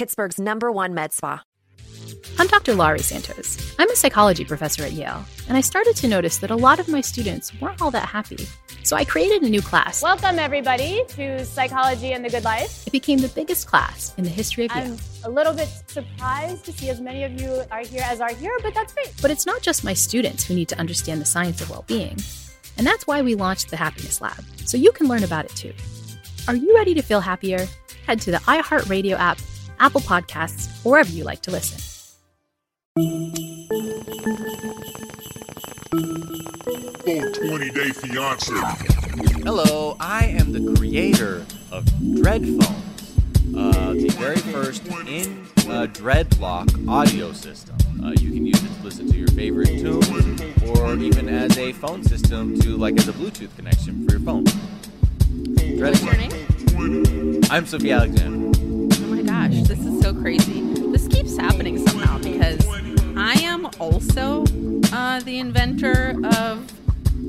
Pittsburgh's number one med spa. I'm Dr. Laurie Santos. I'm a psychology professor at Yale, and I started to notice that a lot of my students weren't all that happy. So I created a new class. Welcome, everybody, to Psychology and the Good Life. It became the biggest class in the history of Yale. I'm a little bit surprised to see as many of you are here as are here, but that's great. But it's not just my students who need to understand the science of well being. And that's why we launched the Happiness Lab, so you can learn about it too. Are you ready to feel happier? Head to the iHeartRadio app, Apple Podcasts, or wherever you like to listen. 20 Day Fiance. Hello, I am the creator of Dreadphones, uh, the very first in uh, dreadlock audio system. Uh, you can use it to listen to your favorite tunes, or even as a phone system to like as a Bluetooth connection for your phone. What's your name? I'm Sophia Alexis. My gosh, this is so crazy. This keeps happening somehow because I am also uh, the inventor of.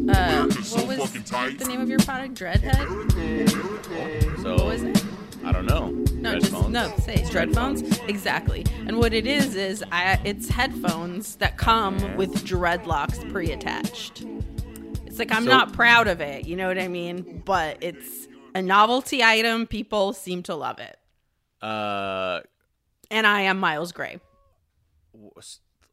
Uh, what was the name of your product? Dreadhead? So What was it? I don't know. No, just no. Say It's dreadphones. Exactly. And what it is is, I, it's headphones that come with dreadlocks pre-attached. It's like I'm So- not proud of it. You know what I mean? But it's a novelty item. People seem to love it. Uh, And I am Miles Gray.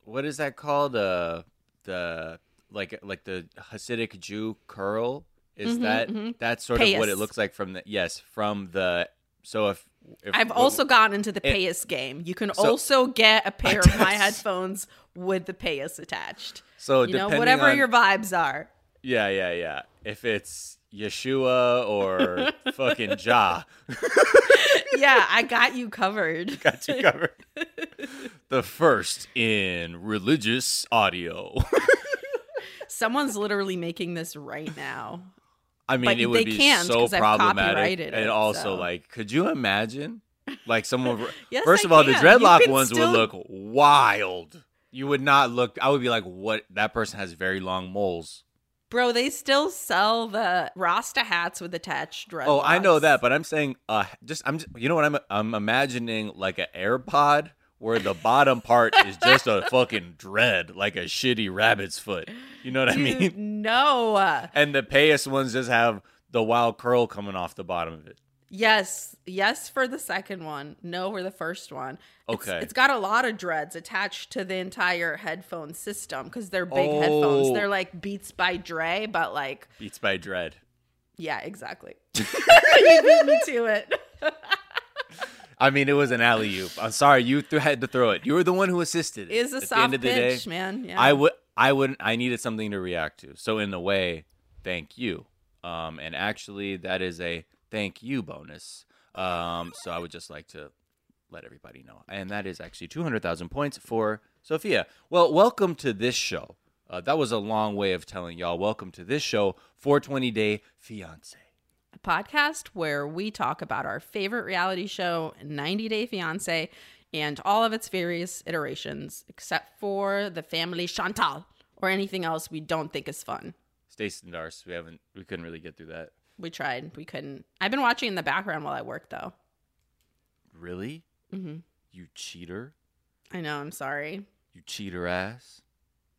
what is that called? Uh, the like like the Hasidic Jew curl. Is Mhm, that mhm. that's sort of what it looks like from the yes from the so if, if I've what- also gotten into the it- Payas game. You can So- also get a pair of my headphones with the Payas attached. so You know, whatever on- your vibes are. yeah yeah yeah if it's Yeshua or fucking Jah Yeah, I got you covered. got you covered. the first in religious audio. Someone's literally making this right now. I mean, But it would they be can't, so problematic, and also so. like, could you imagine, like someone? Yes, first I of all, the can. Dreadlock ones still- would look wild. You would not look. I would be like, what? That person has very long moles. Bro, they still sell the Rasta hats with attached dreadlocks. Oh, I know that, but I'm saying, uh, just I'm, just, you know what I'm, I'm imagining like an AirPod where the bottom part is just a fucking dread, like a shitty rabbit's foot. You know what I mean? no. And the payas ones just have the wild curl coming off the bottom of it. Yes, yes for the second one. No for the first one. It's- Okay. it's got a lot of dreads attached to the entire headphone system because they're big Oh. headphones. They're like Beats by Dre, but like, Beats by Dread. yeah, exactly. you beat me to it. I mean, it was an alley oop. I'm sorry, you th- had to throw it. You were the one who assisted. It. Is a At soft the day, man. Yeah. I would, I wouldn't. I needed something to react to. So in a way, thank you. Um, and actually, that is a thank you bonus. Um, so I would just like to let everybody know, and that is actually two hundred thousand points for Sophia. Well, welcome to this show. Uh, that was a long way of telling y'all welcome to this show, 420 Day Fiance. a podcast where we talk about our favorite reality show, 90 Day Fiance, and all of its various iterations, except for the family Chantel or anything else we don't think is fun. Stacey and Darce, we haven't, we couldn't really get through that. We tried, we couldn't. I've been watching in the background while I work, though. Really? hmm You cheater. I know. I'm sorry. You cheater ass.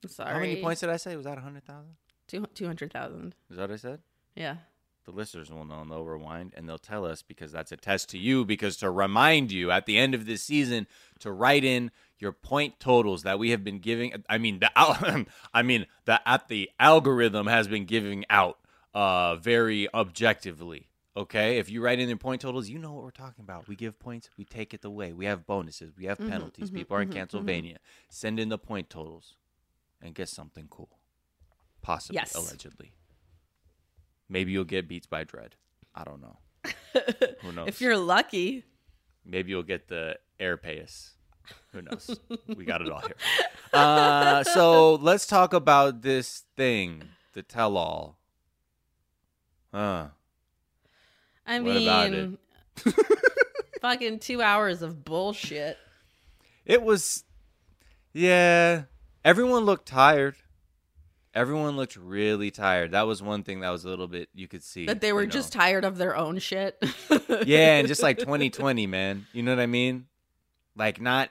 I'm sorry. How many points did I say? Was that 100,000? Two two hundred thousand. Is that what I said? Yeah. The listeners will know and they'll rewind and they'll tell us because that's a test to you because to remind you at the end of this season to write in your point totals that we have been giving I mean the I mean the at the algorithm has been giving out uh very objectively okay? If you write in your point totals you know what we're talking about. We give points we take it away we have bonuses we have penalties. people are in Pennsylvania. send in the point totals and get something cool. Possibly Yes. allegedly. Maybe you'll get beats by dread i don't know. Who knows? If you're lucky, maybe you'll get the air payas Who knows? we got it all here. Uh, so let's talk about this thing, the tell-all. Huh. I What mean, fucking two hours of bullshit. It was, yeah. Everyone looked tired. Everyone looked really tired. That was one thing that was a little bit you could see That they were you know. just tired of their own shit. yeah, and just like 2020, man. You know what I mean? Like not,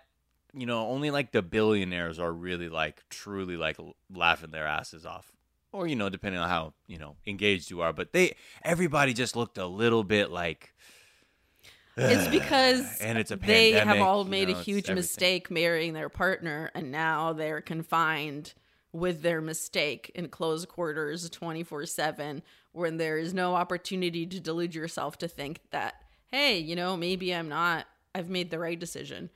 you know, only like the billionaires are really like truly like laughing their asses off, or you know, depending on how you know engaged you are. But they, everybody just looked a little bit like. It's because and it's a they have pandemic, all you made know, a huge mistake marrying their partner, and now they're confined with their mistake in close quarters 24 7, when there is no opportunity to delude yourself to think that, hey, you know, maybe I'm not, I've made the right decision.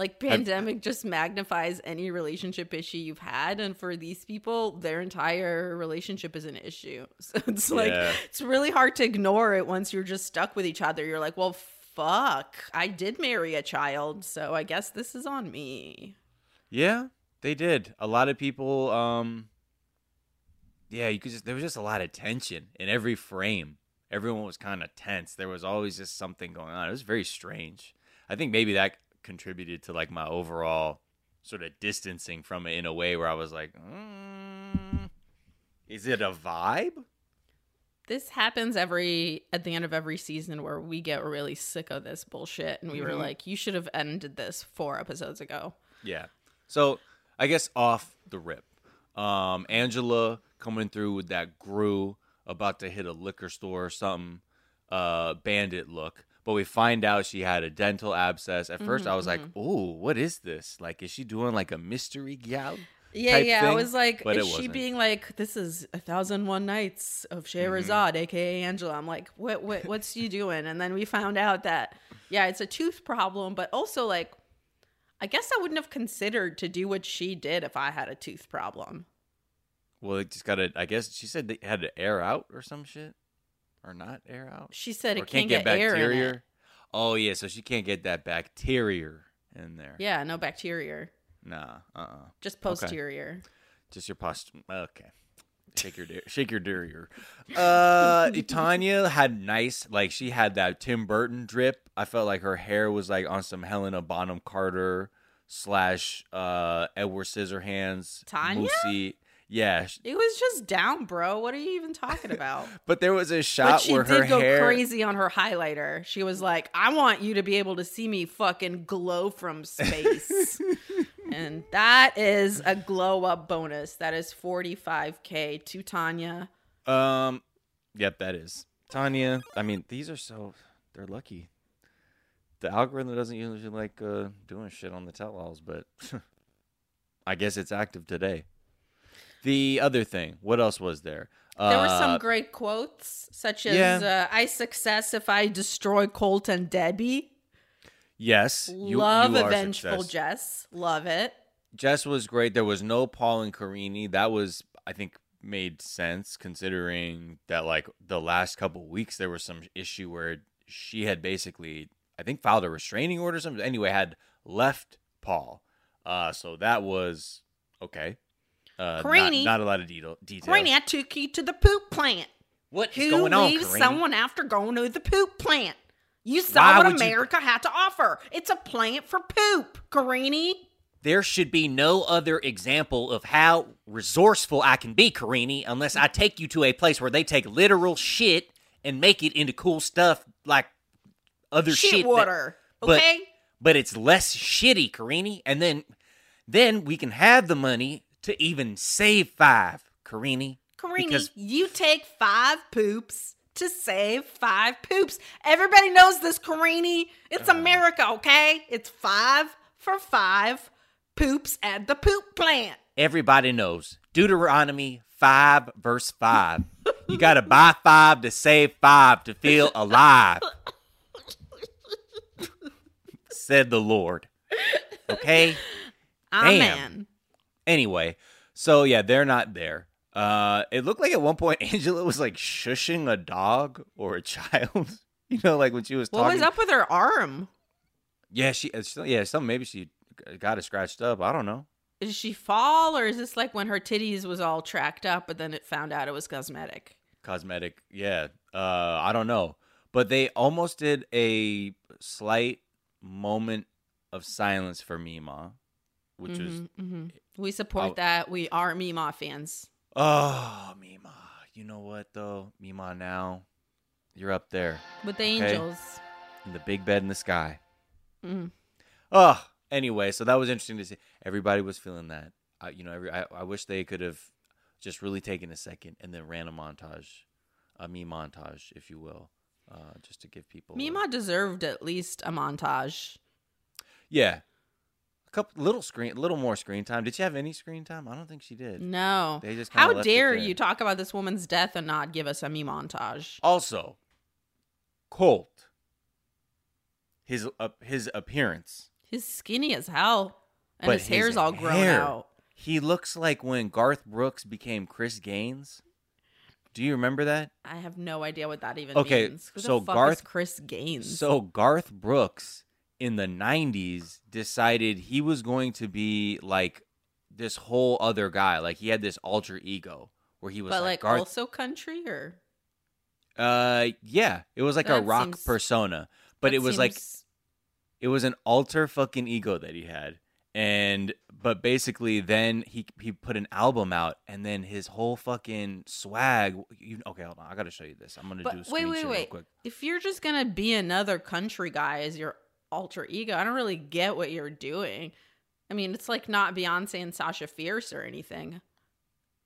Like, pandemic just magnifies any relationship issue you've had. And for these people, their entire relationship is an issue. So it's like, Yeah. it's really hard to ignore it once you're just stuck with each other. You're like, well, fuck, I did marry a child, so I guess this is on me. Yeah, they did. A lot of people. um Yeah, you could just. There was just a lot of tension in every frame. Everyone was kind of tense. There was always just something going on. It was very strange. I think maybe that contributed to like my overall sort of distancing from it in a way where I was like, mm, is it a vibe? This happens every at the end of every season where we get really sick of this bullshit and we were Mhm. like, you should have ended this four episodes ago. Yeah. So I guess off the rip, um, Angela coming through with that grew about to hit a liquor store or something, uh, bandit look. But we find out she had a dental abscess. At 1st I was like, mm-hmm. "Ooh, what is this? Like, is she doing like a mystery gal?" Yeah, yeah. I was like, but is she wasn't. being like, this is a thousand one nights of Scheherazade, mm-hmm. aka Angela? I'm like, what, what, what's you doing? And then we found out that, yeah, it's a tooth problem, but also like, I guess I wouldn't have considered to do what she did if I had a tooth problem. Well, it just gotta. I guess she said they had to air out or some shit, or not air out. She said or it can't, get, air in it. Oh yeah, so she can't get that bacteria in there. Yeah, no bacteria, Nah. Uh. uh just Okay. posterior. Just your posture. Okay. Shake your shake your derriere. Uh, Tania had nice, like she had that Tim Burton drip. I felt like her hair was like on some Helena Bonham Carter slash uh Edward Scissorhands. Tania? Moosey. Yeah, It was just down, bro. What are you even talking about? but there was a But shot she where did her go hair. crazy on her highlighter. She was like, I want you to be able to see me fucking glow from space. and that is a glow up bonus. That is 45K to Tania. Um, yep, that is Tania. I mean, these are so they're lucky. The algorithm doesn't usually like uh, doing shit on the tell-alls, but I guess it's active today. The other thing, what else was there? There were Uh, some great quotes, such as yeah. uh, I success if I destroy Colt and Debbie. yes. you- Love you are Avengeful success. Jess. Love it. Jess was great. There was no Paul and Carini. That was, I think, made sense considering that like the last couple weeks there was some issue where she had basically, I think, filed a restraining order. or Something anyway had left Paul. Uh, so that was okay. Uh, not- Carini. not, a lot of detail. Granny, I took you to the poop plant. What Who going on, leaves Carini? someone after going to the poop plant? You saw Why what would you- America had to offer. It's a plant for poop, Carini. There should be no other example of how resourceful I can be, Carini, unless I take you to a place where they take literal shit and make it into cool stuff like other Shit shit. that- water. but- Okay? but it's less shitty, Carini, and then then we can have the money to even save five, Karini. Carini, because- you take five poops to save five poops. Everybody knows this, Karini. It's Uh-huh. America, okay? It's five for five poops at the poop plant. Everybody knows Deuteronomy five verse five. You got to buy five to save five to feel alive. Said the Lord. Okay. Amen. Anyway, so yeah, they're not there. Uh, it looked like at one point Angela was like shushing a dog or a child. You know, like when she was What talking. was up with her arm? Yeah, she. uh, Yeah, some maybe she got it scratched up. I don't know. Did she fall, or is this like when her titties was all tracked up, but then it found out it was cosmetic? Cosmetic, yeah. Uh, I don't know, but they almost did a slight moment of silence for Mima, which was hmm We support that. We are Mima fans. oh Mima. You know what though, Mima? Now you're up there With the Okay. angels. in the big bed in the sky. Mhm. Oh, anyway, so that was interesting to see. Everybody was feeling that. I, you know, every, I, I wish they could have just really taken a second and then ran a montage, a me montage, if you will, uh, just to give people. a- Mima deserved at least a montage. yeah, a couple little screen, little more screen time. Did she have any screen time? I don't think she did. No. They just How dare you talk about this woman's death and not give us a me montage? Also, Colt, his uh, his appearance. He's skinny as hell. And But his hair's all grown hair- out. He looks like when Garth Brooks became Chris Gaines. Do you remember that? I have no idea what that even Okay, means. Who so the fuck Garth- is Chris Gaines? So Garth Brooks in the 90s decided he was going to be like this whole other guy. Like he had this alter ego where he was but like, like, Garth also country or uh yeah, it was like a rock seems- persona, but it was like it was an alter fucking ego that he had. And but basically then he he put an album out and then his whole fucking swag you, okay, hold on. I got to show you this. I'm going to do a wait, wait, wait. If you're just gonna be another country guy as your alter ego, I don't really get what you're doing. I mean, it's like not Beyonce and Sasha Fierce or anything.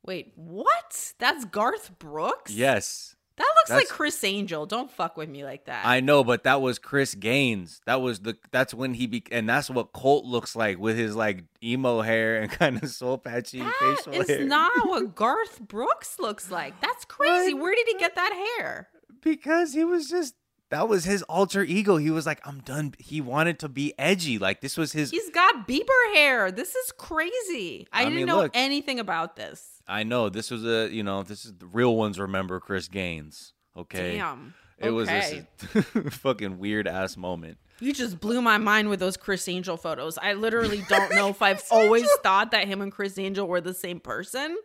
Wait, what? That's Garth Brooks? Yes. That looks like Criss Angel. Don't fuck with me like that. I know, but that was Chris Gaines. That was the that's when he be and that's what Colt looks like with his like emo hair and kind of soul patchy That facial is hair. not what Garth Brooks looks like. That's crazy. Where did he get that hair? because he was just that was his alter ego. He was like, I'm done. He wanted to be edgy. Like this was his. He's got Bieber hair. This is crazy. I, I didn't mean, know look. anything about this. I know this was a you know this is the real ones remember Chris Gaines. Okay, Damn. it was Okay. this fucking weird ass moment. You just blew my mind with those Criss Angel photos. I literally don't know if I've always thought that him and Criss Angel were the same person.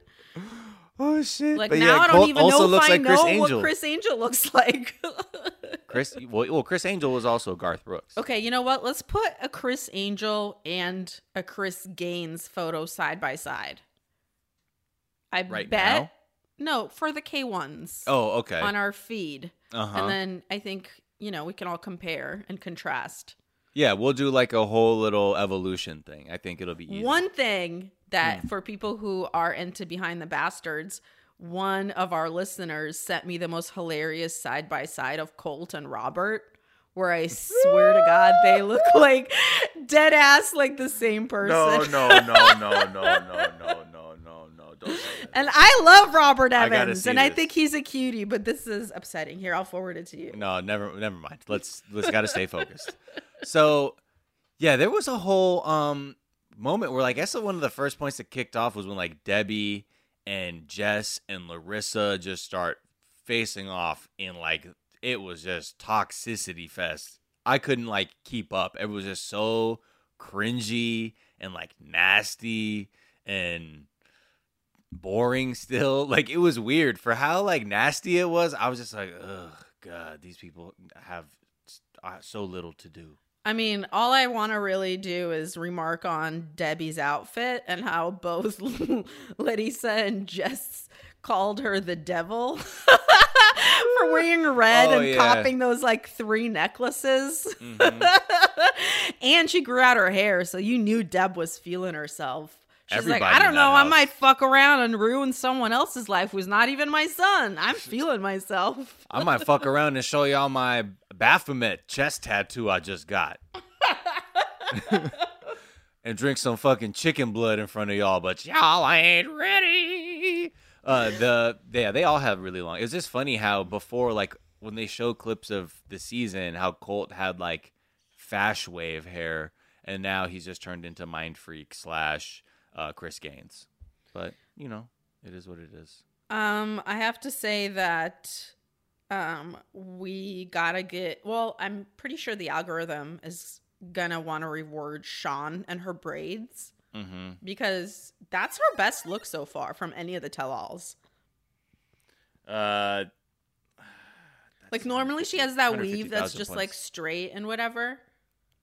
Oh shit! Like But now yeah, I don't Colt even know if I like Criss know Angel. what Criss Angel looks like. Chris, well, well, Criss Angel was also Garth Brooks. okay, you know what? Let's put a Criss Angel and a Chris Gaines photo side by side. I Right bet no for the K ones Oh, okay. on our feed, Uh-huh. and then I think you know we can all compare and contrast. Yeah, we'll do like a whole little evolution thing. I think it'll be easy. One thing that Hmm. for people who are into Behind the Bastards, one of our listeners sent me the most hilarious side by side of Colt and Robert, where I swear to God they look like dead ass like the same person. no, no, no, no, no, no, no, no, no, no. Don't say that. And I love Robert Evans, see and I think he's a cutie, but this is upsetting. Here, I'll forward it to you. No, never, never mind. Let's let's got to stay focused. So, yeah, there was a whole um moment where, like, I guess one of the first points that kicked off was when like Debbie and Jess and Larissa just start facing off in like it was just toxicity fest. I couldn't like keep up. It was just so cringy and like nasty and boring still. Like it was weird for how like nasty it was. I was just like, ugh, god, these people have uh, so little to do. I mean, all I want to really do is remark on Debbie's outfit and how both Larissa and Jess called her the devil for wearing red Oh, and yeah. copping those like three necklaces. Mhm. and she grew out her hair, so you knew Deb was feeling herself. She's Everybody like, I don't know, I might fuck around and ruin someone else's life who's not even my son. I'm feeling myself. I might fuck around and show y'all my Baphomet chest tattoo I just got. and drink some fucking chicken blood in front of y'all, but y'all ain't ready. Uh, the yeah, they all have really long. It's just funny how before, like when they show clips of the season, how Colt had like fash wave hair, and now he's just turned into Mind Freak slash uh, Chris Gaines. But you know, it is what it is. Um, I have to say that um we gotta get well, I'm pretty sure the algorithm is gonna want to reward Shaun and her braids Mm-hmm. because that's her best look so far from any of the tell-alls. Uh, Like normally she has that weave that's 150,000 just like straight and whatever.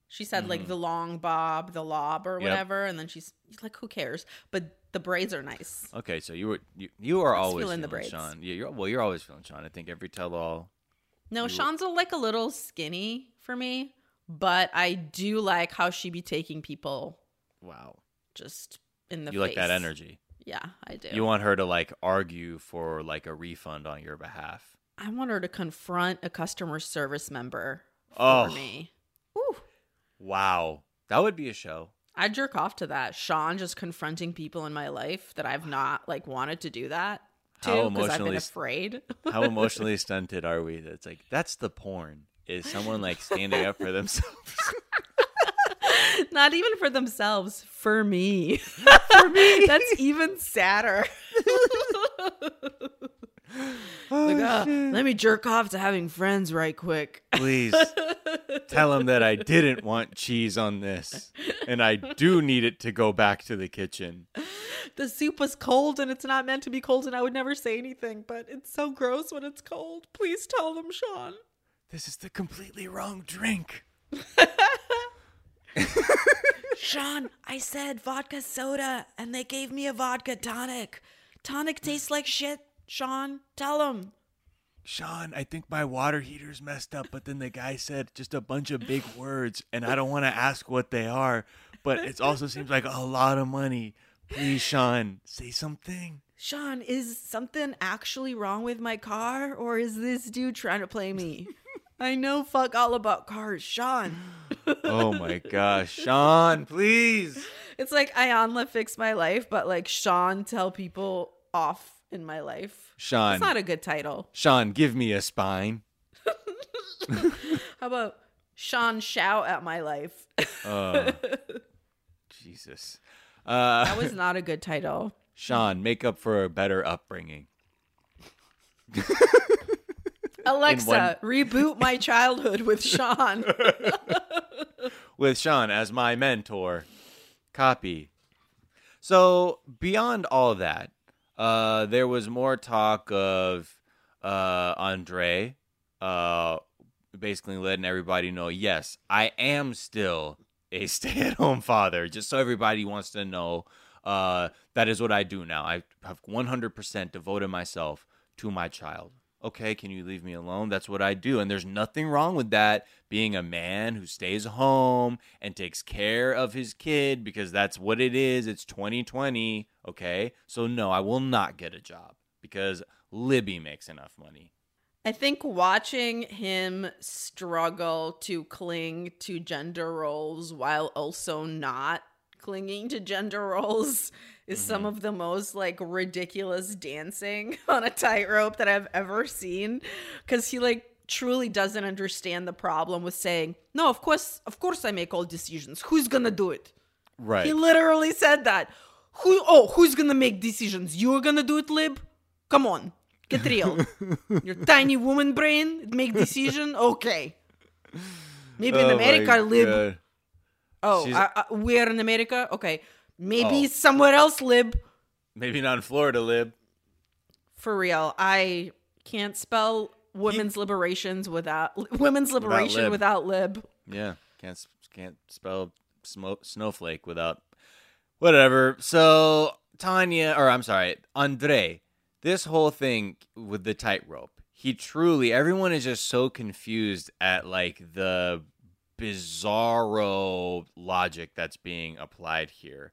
She said like Mhm. the long bob, the lob or Yep. whatever, and then she's like, "Who cares?" But the braids are nice. okay, so you were you, you are always feeling feeling, the braids. Shaun. Yeah, you're well. You're always feeling Shaun. I think every tell all. No, Shaun's a, like a little skinny for me, but I do like how she be taking people Wow, just in the you like that energy. Yeah. I do. You want her to like argue for like a refund on your behalf. I want her to confront a customer service member for Oh. me. Ooh. Wow, that would be a show. I jerk off to that. Shaun just confronting people in my life that I've not like wanted to do that to How because I've been emotionally- afraid. How emotionally stunted are we? That's like that's the porn. Is someone like standing up for themselves? not even for themselves, for me. for me. That's even sadder. Like, ah, let me jerk off to having friends right quick. Please tell him that I didn't want cheese on this, and I do need it to go back to the kitchen. the soup was cold and it's not meant to be cold, and I would never say anything, but it's so gross when it's cold. Please tell them, Shaun. This is the completely wrong drink. Shaun, I said vodka soda and they gave me a vodka tonic. Tonic tastes like shit, Shaun. Tell them. Shaun, I think my water heater's messed up, but then the guy said just a bunch of big words, and I don't want to ask what they are, but it also seems like a lot of money. Please, Shaun, say something. Shaun, is something actually wrong with my car or is this dude trying to play me? I know fuck all about cars, Shaun. Oh my gosh, Shaun, please. It's like Iyanla fix my life, but like Shaun tell people off in my life. Shaun, It's not a good title. Shaun, give me a spine. How about Shaun shout at my life? Uh, Jesus. Uh, That was not a good title. Shaun, make up for a better upbringing. Alexa, reboot my childhood with Shaun. with Shaun as my mentor. Copy. So beyond all that, uh, there was more talk of uh, Andrei uh, basically letting everybody know, yes, I am still a stay-at-home father. Just so everybody wants to know, uh, that is what I do now. I have 100% devoted myself to my child. Okay, can you leave me alone? That's what I do. And there's nothing wrong with that being a man who stays home and takes care of his kid because that's what it is. It's 2020. Okay, so no, I will not get a job because Libby makes enough money. I think watching him struggle to cling to gender roles while also not clinging to gender roles is some of the most like ridiculous dancing on a tightrope that I've ever seen cuz he like truly doesn't understand the problem with saying, "No, of course, of course I make all decisions. Who's going to do it?" Right. He literally said that. Who? Oh, who's gonna make decisions? You're gonna do it, Lib? Come on, get real. Your tiny woman brain make decision. Okay. Maybe in Oh my America, Lib. God. Oh, She's- uh, uh, we're in America. Okay. Maybe Oh. somewhere else, Lib. Maybe not in Florida, Lib. For real, I can't spell women's liberations without women's liberation lib. without lib. Yeah, can't can't spell smo- snowflake without whatever. So Tania, or I'm sorry, Andrei, this whole thing with the tightrope, he truly, everyone is just so confused at like the bizarro logic that's being applied here.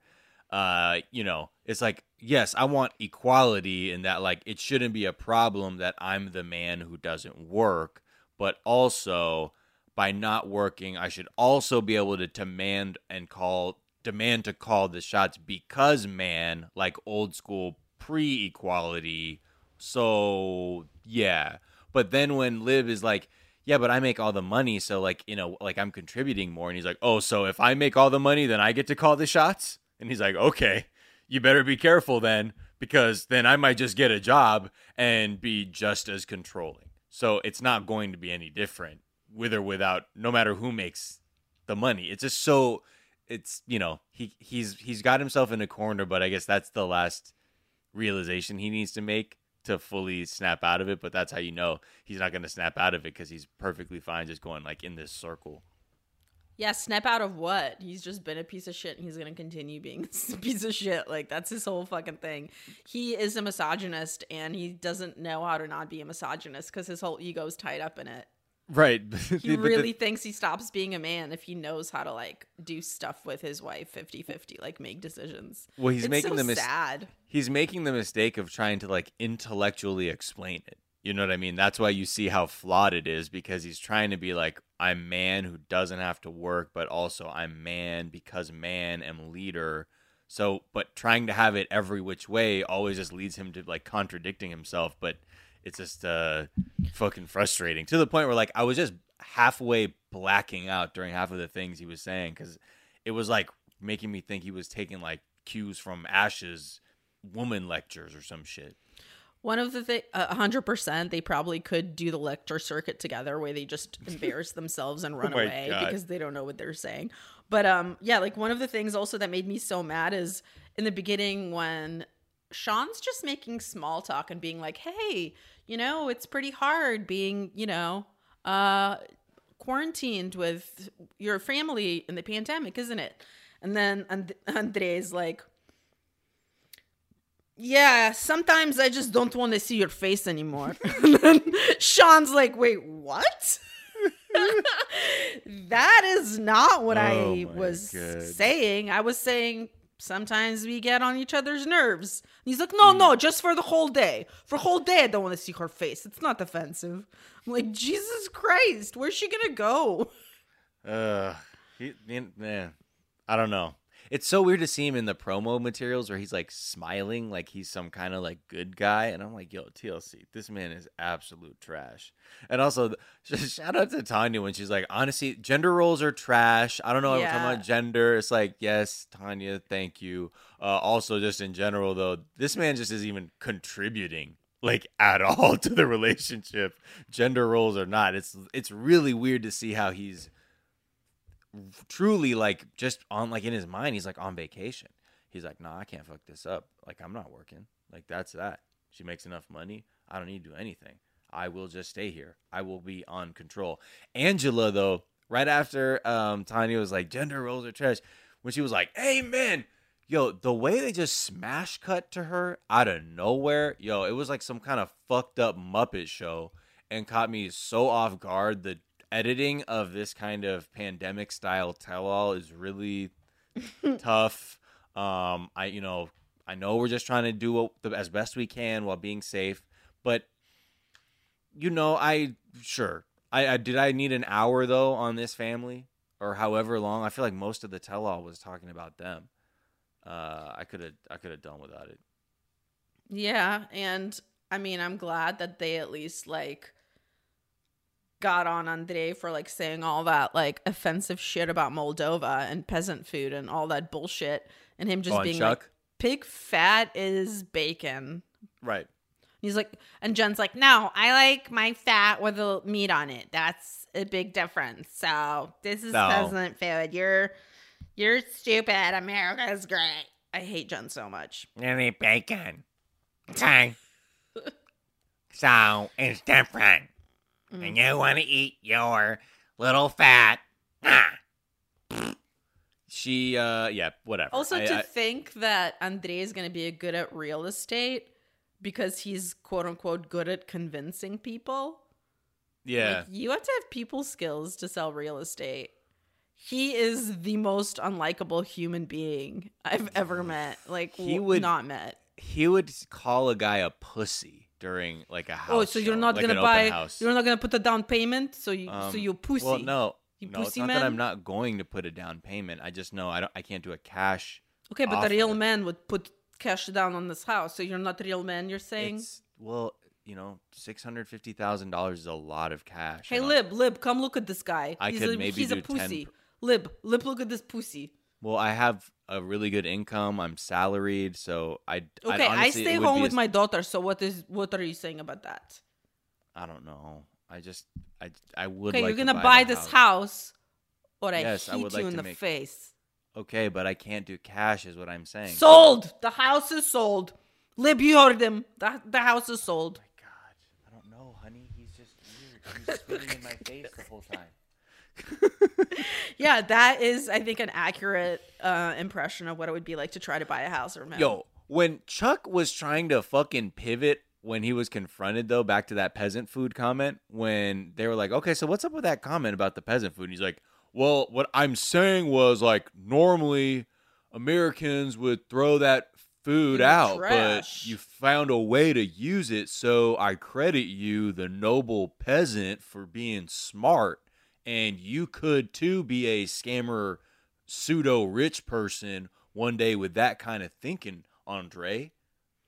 Uh, you know, it's like, yes, I want equality in that, like, it shouldn't be a problem that I'm the man who doesn't work, but also by not working, I should also be able to demand and call demand to call the shots because man, like old school pre equality. So yeah. But then when Lib is like, yeah, but I make all the money, so like, you know, like I'm contributing more, and he's like, oh, so if I make all the money, then I get to call the shots? And he's like, okay, you better be careful then, because then I might just get a job and be just as controlling. So it's not going to be any different with or without, no matter who makes the money. It's just so it's you know he he's he's got himself in a corner, but I guess that's the last realization he needs to make to fully snap out of it. But that's how you know he's not going to snap out of it because he's perfectly fine just going like in this circle. Yeah, snap out of what? He's just been a piece of shit and he's gonna continue being a piece of shit. Like that's his whole fucking thing. He is a misogynist and he doesn't know how to not be a misogynist because his whole ego is tied up in it. Right. He really thinks he stops being a man if he knows how to like do stuff with his wife 50-50, like make decisions. Well, he's It's making so the mis- sad. he's making the mistake of trying to like intellectually explain it. You know what I mean? That's why you see how flawed it is because he's trying to be like, I'm man who doesn't have to work, but also I'm man because man am leader. So, but trying to have it every which way always just leads him to like contradicting himself. But it's just uh, fucking frustrating to the point where like I was just halfway blacking out during half of the things he was saying because it was like making me think he was taking like cues from Ash's woman lectures or some shit. One of the thing, a hundred percent, they probably could do the lecture circuit together, where they just embarrass themselves and run Oh away God. because they don't know what they're saying. But um, yeah, like one of the things also that made me so mad is in the beginning when Shaun's just making small talk and being like, "Hey, you know, it's pretty hard being, you know, uh, quarantined with your family in the pandemic, isn't it?" And then and Andrei's like, yeah, sometimes I just don't want to see your face anymore. and then Shaun's like, wait, what? that is not what Oh I was God. saying. I was saying sometimes we get on each other's nerves. And he's like, no, Hmm. no, just for the whole day. For a whole day, I don't want to see her face. It's not offensive. I'm like, Jesus Christ, where's she going to go? Uh, he, man, I don't know. It's so weird to see him in the promo materials where he's like smiling like he's some kind of like good guy, and I'm like, yo, TLC, this man is absolute trash. And also, shout out to Tania when she's like, honestly, gender roles are trash. I don't know. Yeah. talking about gender. It's like, yes, Tania, thank you. Uh, also, just in general though, this man just isn't even contributing like at all to the relationship, gender roles or not. It's it's really weird to see how he's truly like just on like in his mind he's like on vacation. He's like nah i can't fuck this up. Like i'm not working. Like that's that. She makes enough money. I don't need to do anything. I will just stay here. I will be on control. Angela though right after um tania was like gender roles are trash when she was like amen yo the way they just smash cut to her out of nowhere yo it was like some kind of fucked up muppet show and caught me so off guard the editing of this kind of pandemic style tell all is really tough. Um, I you know I know we're just trying to do what, the, as best we can while being safe, but you know I sure I, I did I need an hour though on this family or however long. I feel like most of the tell all was talking about them. Uh, I could have I could have done without it. Yeah, and I mean, I'm glad that they at least like got on Andrei for like saying all that like offensive shit about Moldova and peasant food and all that bullshit, and him just Oh, and being like, "Pig fat is bacon." Right. He's like, and Jen's like, "No, I like my fat with the meat on it. That's a big difference. So this is No. peasant food. You're, you're stupid. America's great." I hate Jen so much. You need bacon. Okay. so it's different. And you want to eat your little fat. Ah. She, uh, yeah, whatever. Also, I- to I- think that Andrei is going to be good at real estate because he's quote unquote good at convincing people. yeah. Like, you have to have people skills to sell real estate. He is the most unlikable human being I've ever met. Like, He he would- would not met. he would call a guy a pussy during like a house. Oh, so you're show, not like gonna buy? house. You're not gonna put a down payment. So you, so Um, you pussy. Well, no, You no, it's not that I'm not going to put a down payment. I just know I don't. I can't do a cash. Okay, but a real man would put cash down on this house. So you're not a real man. You're saying, It's, well, you know, six hundred fifty thousand dollars is a lot of cash. "Hey, Lib, Lib, come look at this guy. I he's could a, maybe he's a do 10 pussy. Lib, Lib, look at this pussy." Well, I have a really good income. I'm salaried, so I. Okay, I honestly- stay home be a with my daughter. So what is what are you saying about that? I don't know. I just I I would. Okay, like you're gonna buy, the this house. or I Yes, I hit would you in the make- face. Okay, but I can't do cash, is what I'm saying. Sold. The house is sold. Lib, you heard him. The, the house is sold. Oh my God, I don't know, honey. He's just weird. He's spitting in my face the whole time. Yeah, that is, I think, an accurate uh, impression of what it would be like to try to buy a house or home. Yo, when Chuck was trying to fucking pivot when he was confronted though, back to that peasant food comment, when they were like, Okay, so what's up with that comment about the peasant food? And he's like, Well, what I'm saying was like normally Americans would throw that food the out, trash." but you found a way to use it, so I credit you, the noble peasant, for being smart. And you could too be a scammer pseudo rich person one day with that kind of thinking, Andrei.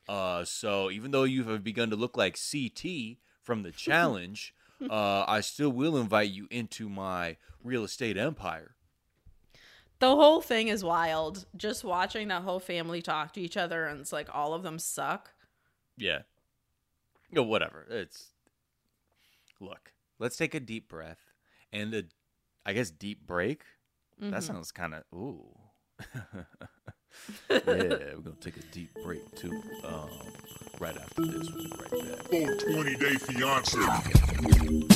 Uh, so even though you have begun to look like CT from the challenge, uh, I still will invite you into my real estate empire. The whole thing is wild. Just watching that whole family talk to each other and it's like all of them suck. Yeah. Yeah, whatever. It's look. Let's take a deep breath and the I guess, deep break. That sounds kind of ooh. yeah, we're gonna take a deep break too. Um, right after this, we'll be right back. 420 Day Fiance. 420.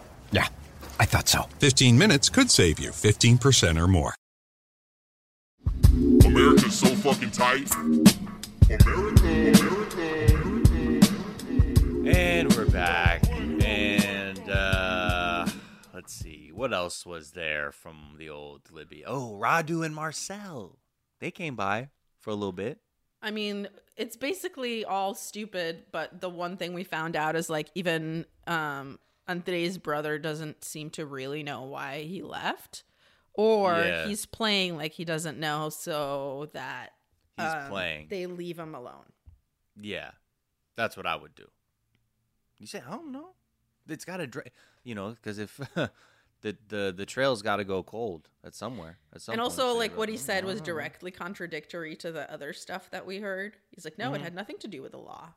I thought so. 15 minutes could save you 15% or more. America's so fucking tight. America, America. And we're back. And uh let's see. What else was there from the old Libby? Oh, Radu and Marcel. They came by for a little bit. I mean, it's basically all stupid, but the one thing we found out is like even um Andrei's brother doesn't seem to really know why he left. Or Yeah. he's playing like he doesn't know so that He's um, playing. They leave him alone. Yeah. That's what I would do. You say, I don't know. It's got to, dra- you know, because if the the the trail's got to go cold at somewhere. At some and also so like what he "Oh, said was directly contradictory to the other stuff that we heard. He's like, no, it Mhm. had nothing to do with the law.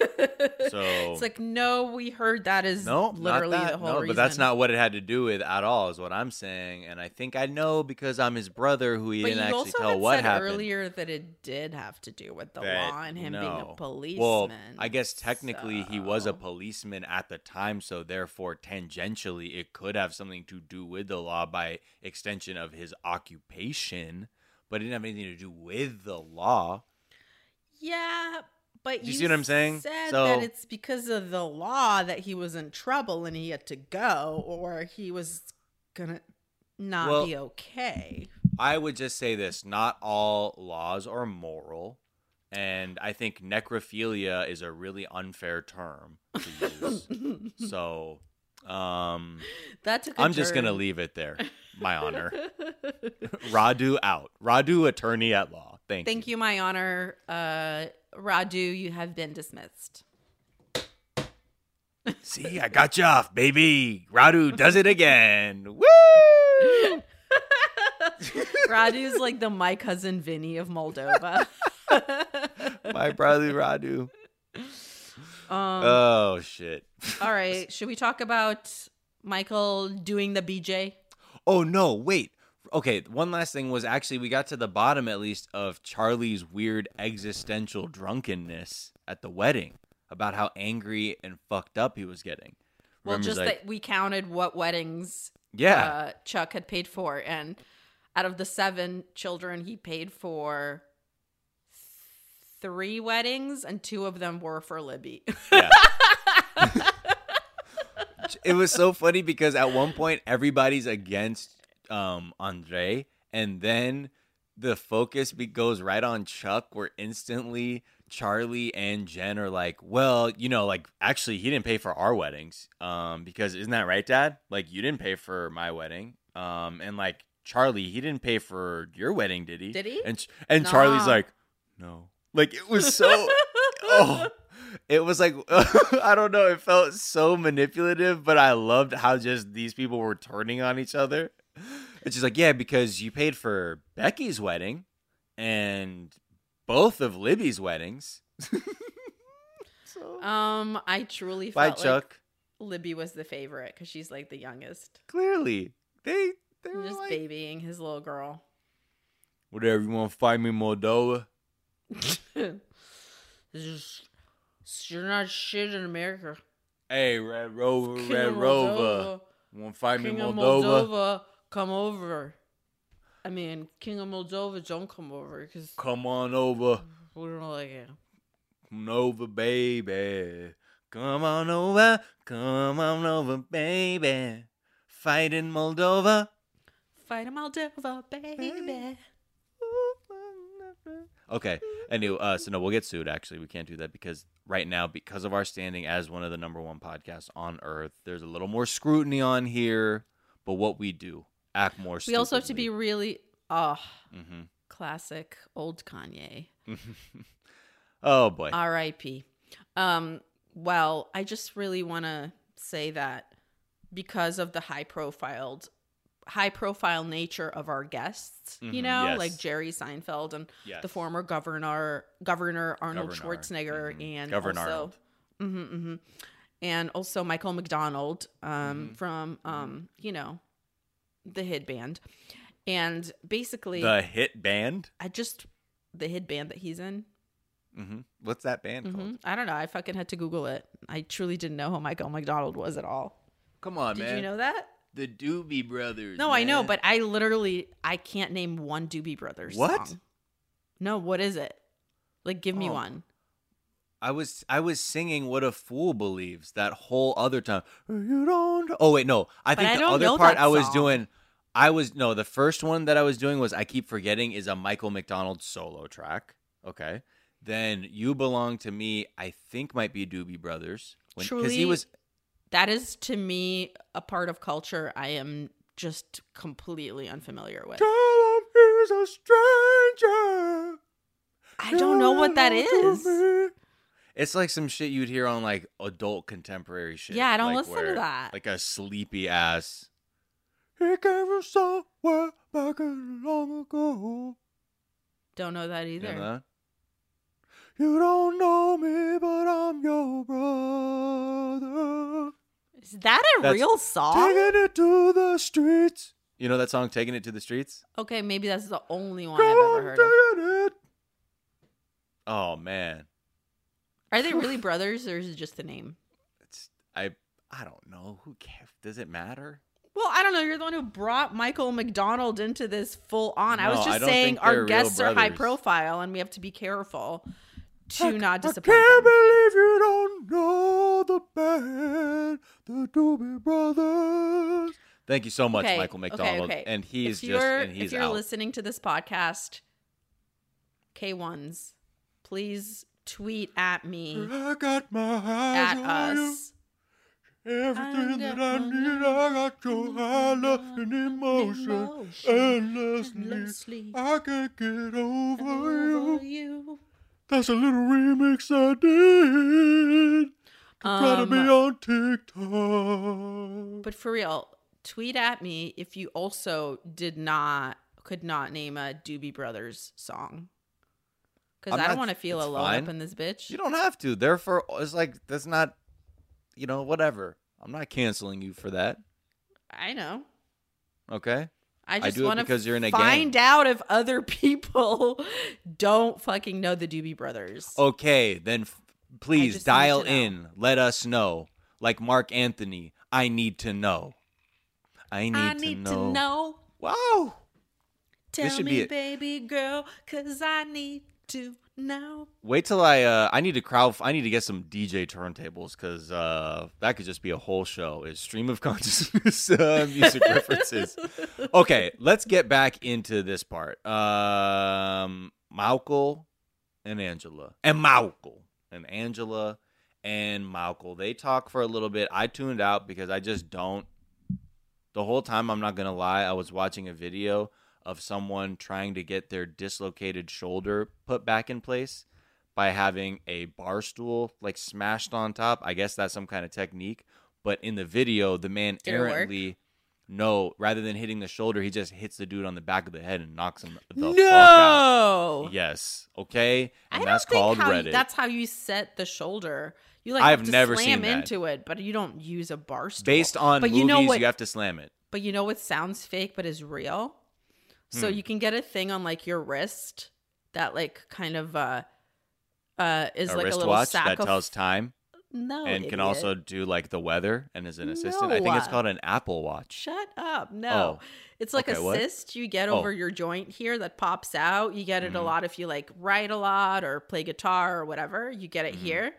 So It's like, no, we heard that is no, literally that. the whole no, reason. but that's not what it had to do with at all. Is what I'm saying, and I think I know because I'm his brother, who he But didn't actually tell what said happened. earlier that it did have to do with the that- law and him being a no. policeman. Well, I guess technically he was a policeman at the time, so therefore tangentially it could have something to do with the law by extension of his occupation, but it didn't have anything to do with the law. Yeah, but you you see what I'm saying? Said So- that it's because of the law that he was in trouble and he had to go, or he was gonna not Well- be okay. I would just say this: not all laws are moral, and I think necrophilia is a really unfair term to use. so, um, That took. a I'm just gonna leave it there. My honor, Radu out. Radu, attorney at law. Thank, Thank you, my honor, uh, Radu. You have been dismissed. See, I got you off, baby. Radu does it again. Woo! Radu's like the my cousin Vinny of Moldova. My brother Radu. Um, Oh shit. all right, should we talk about Michael doing the BJ? Oh no, wait. Okay, one last thing was actually we got to the bottom at least of Charlie's weird existential drunkenness at the wedding about how angry and fucked up he was getting. Well, Remember, just like- that we counted what weddings Yeah. uh, Chuck had paid for, and out of the seven children, he paid for three weddings, and two of them were for Libby. it was so funny because at one point everybody's against um Andrei and then the focus be- goes right on Chuck where instantly Charlie and Jen are like, "Well, you know, like actually he didn't pay for our weddings um because isn't that right, dad? Like you didn't pay for my wedding." Um and like Charlie, he didn't pay for your wedding, did he? Did he? And and Charlie's like, "No." Like it was so oh it was like I don't know. It felt so manipulative, but I loved how just these people were turning on each other. It's just like, yeah, because you paid for Becky's wedding and both of Libby's weddings. um, I truly Bye, felt Chuck. like Libby was the favorite because she's like the youngest, Clearly, they they're just like, babying his little girl. whatever you want to find me, Moldova. This is you're not shit in America. Hey, Red Rover, King Red of Rover, Moldova. want to find King me, of Moldova? Moldova, come over. I mean, King of Moldova, don't come over because Come on over, we don't like it. come over, baby. Come on over, come on over, baby. Fight in Moldova. Fight in Moldova, baby. Okay. Anyway, uh, so no, we'll get sued. Actually, we can't do that because right now, because of our standing as one of the number one podcasts on Earth, there's a little more scrutiny on here. But what we do, act more. We also have to be really, oh, Mhm. classic old Kanye. Oh boy. R.I.P. Um, well, I just really want to say that because of the high profiled high profile nature of our guests, you Mhm, know, yes. like Jerry Seinfeld and Yes. the former governor Governor Arnold Governor, Schwarzenegger mhm. and Governor also. Mhm, mhm. and also Michael McDonald um, Mhm. from um, you know, the hit band. And basically the hit band. I just the hit band that he's in. Mm-hmm. What's that band called? Mhm. I don't know. I fucking had to Google it. I truly didn't know who Michael McDonald was at all. Come on, Did man. you know that? the Doobie Brothers? No, I know, but I literally I can't name one Doobie Brothers What? song. No, what is it? Like, give me Oh. one. I was I was singing "What a Fool Believes" that whole other time. You don't. Oh wait, no. I think I the other part I was doing. I was no. The first one that I was doing was I keep forgetting is a Michael McDonald solo track. Okay. Then "You Belong to Me" I think might be Doobie Brothers because Truly, he was. That is to me a part of culture I am just completely unfamiliar with. He's a stranger. I don't know what that is. It's like some shit you'd hear on like adult contemporary shit. Yeah, I don't like listen to that. Like a sleepy ass. He came from somewhere back long ago. Don't know that You either. know that? You don't know me, but I'm your brother. Is that a That's real song? Taking it to the streets. You know that song, "Taking It to the Streets"? Okay, maybe that's the only one I've ever heard of. It. Oh man, Are they really brothers or is it just the name? it's I. I don't know. Who cares? Does it matter? Well, I don't know. You're the one who brought Michael McDonald into this full on. I was No, I just saying our guests are high profile and we have to be careful to not disappoint. I can't them. believe you don't know the band, the Doobie Brothers. Thank you so much, Okay, Michael McDonald. okay. And he's if just and he's if you're out. listening to this podcast, K1s, please tweet at me I got my at eyes on you. us. Everything that I need, I got your high love and emotion. Endlessly, I can't get over you. That's a little remix I did to try to be Um, on TikTok. But for real, tweet at me if you also did not could not name a Doobie Brothers song. Because I'm don't want to feel alone fine. up in this bitch. You don't have to. Therefore, it's like that's not, you know, whatever. I'm not canceling you for that. I know. Okay. I just want because to you're in a find gang. out if other people don't fucking know the Doobie Brothers. Okay, then f- please dial in. Let us know. Like Marc Anthony, I need to know. I need, I need to know. Wow. Tell me, a- baby girl, cause I need to know. Wait till I uh I need to crowd I need to get some DJ turntables because uh that could just be a whole show. Is stream of consciousness uh, music references. Okay, let's get back into this part. Um Malcolm and Angela. And Malcolm and Angela and Malcolm. They talk for a little bit. I tuned out because I just don't the whole time I'm not gonna lie, I was watching a video of someone trying to get their dislocated shoulder put back in place by having a bar stool like smashed on top. I guess that's some kind of technique. But in the video, the man Did errantly no, rather than hitting the shoulder, he just hits the dude on the back of the head and knocks him the fuck out. no. Yes. Okay. I And don't that's called how you- Reddit. that's how you set the shoulder. You like I've have to never slam seen that. into it, but you don't use a bar stool. Based on but movies, you know you, have to slam it. But you know what sounds fake but is real? So Hmm. you can get a thing on like your wrist that like kind of uh uh is a like a little wristwatch sack that of tells time no and can also do like the weather and is an assistant. I think it's called an Apple Watch. Shut up. No. Oh. It's like Okay, a what? cyst you get Oh. over your joint here that pops out. You get it a Mhm. lot if you like write a lot or play guitar or whatever. You get it Mm-hmm. here.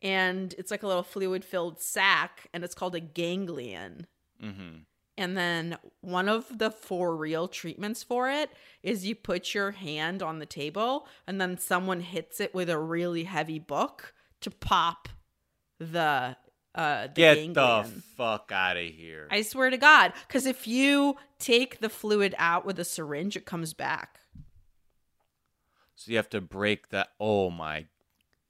And it's like a little fluid filled sac and it's called a ganglion. Mm-hmm. And then one of the for real treatments for it is you put your hand on the table and then someone hits it with a really heavy book to pop the uh the Get ganglion. the fuck out of here. I swear to God. Because if you take the fluid out with a syringe, it comes back. So you have to break that. Oh my.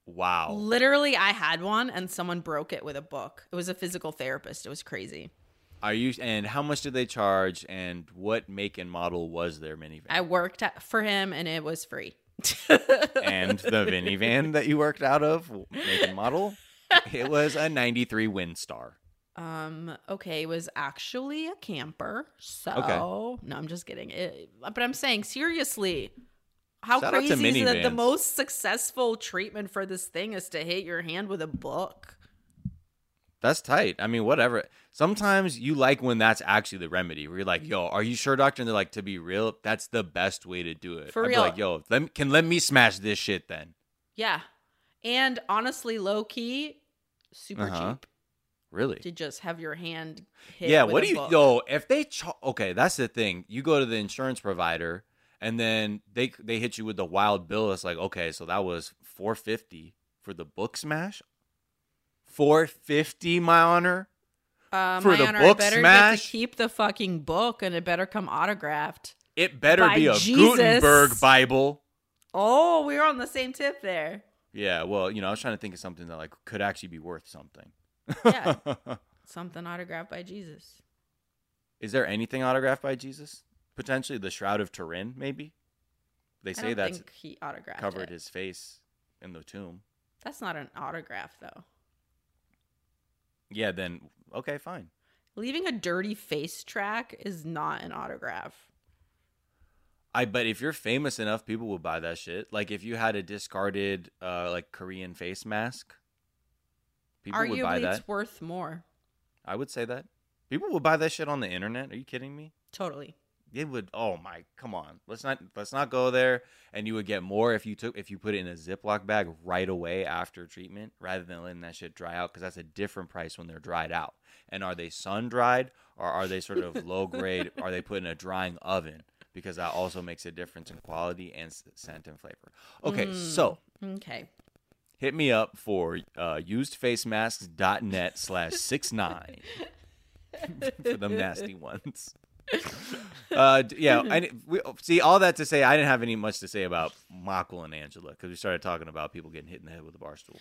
Wow. Literally, I had one and someone broke it with a book. It was a physical therapist. It was crazy. Are you and how much did they charge and what make and model was their minivan? I worked for him and it was free. and the minivan that you worked out of, make and model, it was a 93 Windstar. Um, okay, it was actually a camper. So, Okay. no, I'm just kidding. It, but I'm saying, seriously, how Shout crazy is it that the most successful treatment for this thing is to hit your hand with a book? That's tight. I mean, whatever. Sometimes you like when that's actually the remedy. Where you're like, "Yo, are you sure, doctor?" And they're like, "To be real, that's the best way to do it." For I'd real. like, "Yo, let me, can let me smash this shit then." Yeah. And honestly, low key, super Uh-huh. cheap Really? to just have your hand hit. yeah. What do you? book. Yo, if they cha- okay, that's the thing. You go to the insurance provider, and then they they hit you with the wild bill. It's like, okay, so that was four fifty for the book smash. Four fifty, my honor. Uh, for my the honor, book better smash? get to keep the fucking book, and it better come autographed. It better be a Jesus. Gutenberg Bible. Oh, we were on the same tip there. Yeah, well, you know, I was trying to think of something that like could actually be worth something. Yeah. Something autographed by Jesus. Is there anything autographed by Jesus? Potentially the Shroud of Turin, maybe. They say that's think he autographed covered it. his face in the tomb. That's not an autograph, though. Yeah, then okay, fine. Leaving a dirty face track is not an autograph. I bet if you're famous enough, people will buy that shit. Like if you had a discarded uh like Korean face mask, people would buy that. it's worth more. I would say that. People would buy that shit on the internet. Are you kidding me? Totally. It would. Oh my, come on. Let's not let's not go there. And you would get more if you took if you put it in a Ziploc bag right away after treatment, rather than letting that shit dry out, because that's a different price when they're dried out. And are they sun dried or are they sort of low grade? Are they put in a drying oven? Because that also makes a difference in quality and scent and flavor. Okay, so Okay. hit me up for uh, usedfacemasks.net slash six nine for them nasty ones. Uh, yeah, I, we, see all that to say, I didn't have any much to say about Michael and Angela because we started talking about people getting hit in the head with a bar stool.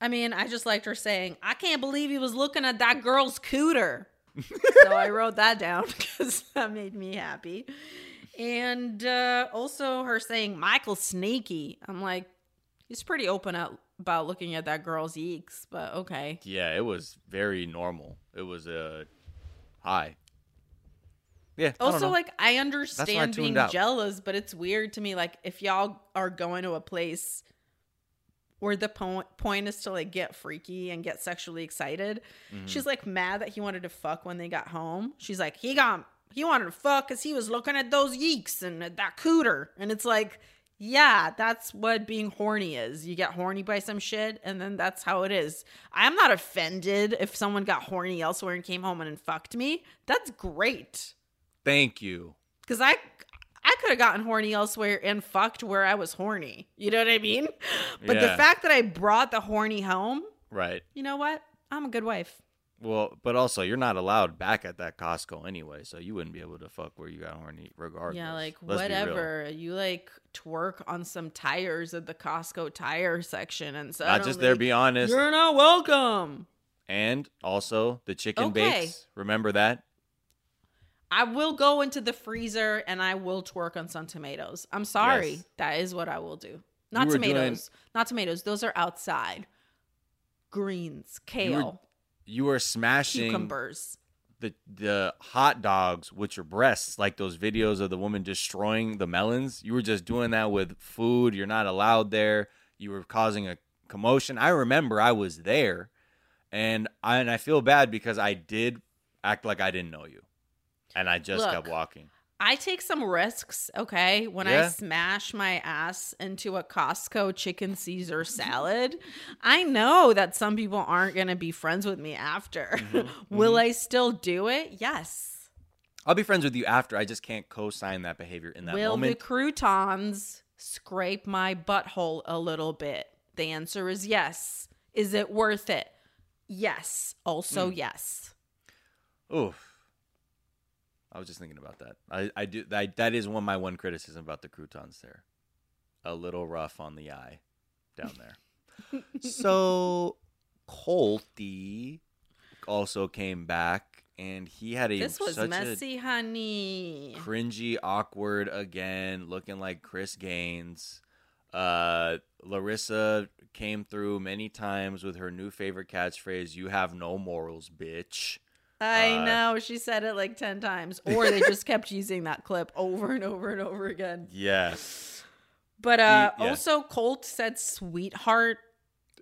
I mean, I just liked her saying, I can't believe he was looking at that girl's cooter. so I wrote that down because that made me happy. And uh, also her saying, Michael's sneaky. I'm like, he's pretty open up about looking at that girl's eeks, but okay. Yeah, it was very normal. It was a uh, high. Yeah. Also, know. like, I why I understand being out. jealous, but it's weird to me. Like, if y'all are going to a place where the po- point is to like get freaky and get sexually excited. Mm-hmm. She's like mad that he wanted to fuck when they got home. She's like, he got he wanted to fuck because he was looking at those yeeks and at that cooter. And it's like, yeah, that's what being horny is. You get horny by some shit, and then that's how it is. I'm not offended if someone got horny elsewhere and came home and fucked me. That's great. Thank you. Cause I I could have gotten horny elsewhere and fucked where I was horny. You know what I mean? But the fact that I brought the horny home, Right. you know what? I'm a good wife. Well, but also you're not allowed back at that Costco anyway, so you wouldn't be able to fuck where you got horny regardless. Yeah, like Let's whatever. You like twerk on some tires at the Costco tire section and so Not just there, be honest. You're not welcome. And also the chicken Okay. bakes. Remember that? I will go into the freezer and I will twerk on some tomatoes. I'm sorry. Yes. That is what I will do. Not were doing- tomatoes. Not tomatoes. Those are outside. Greens, You were, kale, you were smashing cucumbers. the the hot dogs with your breasts, like those videos of the woman destroying the melons. You were just doing that with food. You're not allowed there. You were causing a commotion. I remember I was there, and I and I feel bad because I did act like I didn't know you, and I just kept walking. I take some risks, okay? When I smash my ass into a Costco chicken Caesar salad, I know that some people aren't going to be friends with me after. Mm-hmm. Will I still do it? Yes. I'll be friends with you after. I just can't co-sign that behavior in that Will moment. the croutons scrape my butthole a little bit? The answer is yes. Is it worth it? Yes. Also, Mm. yes. Oof. I was just thinking about that. I, I do I, that is one my one criticism about the croutons there. A little rough on the eye down there. so Colty also came back and he had a This was such messy, honey. cringy, awkward again, looking like Chris Gaines. Uh, Larissa came through many times with her new favorite catchphrase, "You have no morals, bitch." I Uh, know. She said it like 10 times. Or they just kept using that clip over and over and over again. Yes. But uh yeah. also Colt said sweetheart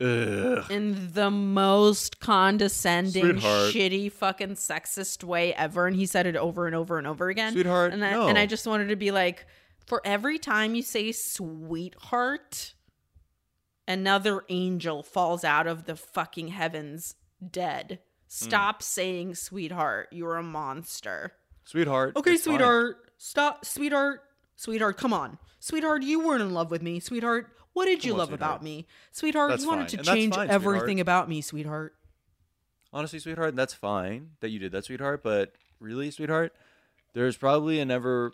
Ugh. in the most condescending, Sweetheart. shitty, fucking sexist way ever. And he said it over and over and over again. Sweetheart, And I, no. and I just wanted to be like, for every time you say sweetheart, another angel falls out of the fucking heavens dead. Hmm. Stop saying sweetheart. You're a monster. Sweetheart. Okay, it's fine. sweetheart. Stop, sweetheart. Sweetheart, come on. Sweetheart, you weren't in love with me. Sweetheart, what did you on, love sweetheart. about me? Sweetheart, That's you wanted fine. to change fine, everything sweetheart. about me, sweetheart. Honestly, sweetheart, that's fine that you did that, sweetheart. But really, sweetheart, there's probably a never.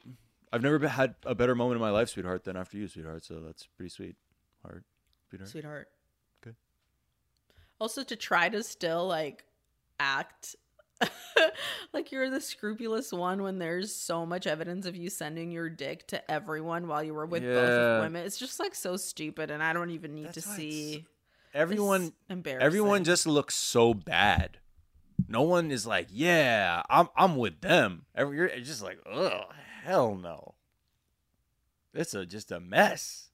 I've never had a better moment in my life, sweetheart, than after you, sweetheart. So that's pretty sweet. Heart, sweetheart. Sweetheart. Good. Also, to try to still like act like you're the scrupulous one when there's so much evidence of you sending your dick to everyone while you were with both Yeah. of women. It's just like so stupid, and I don't even need to That's why see. Everyone, embarrassing. everyone just looks so bad. No one is like, yeah, I'm, I'm with them. Every, you're it's just like, oh hell no. It's a just a mess.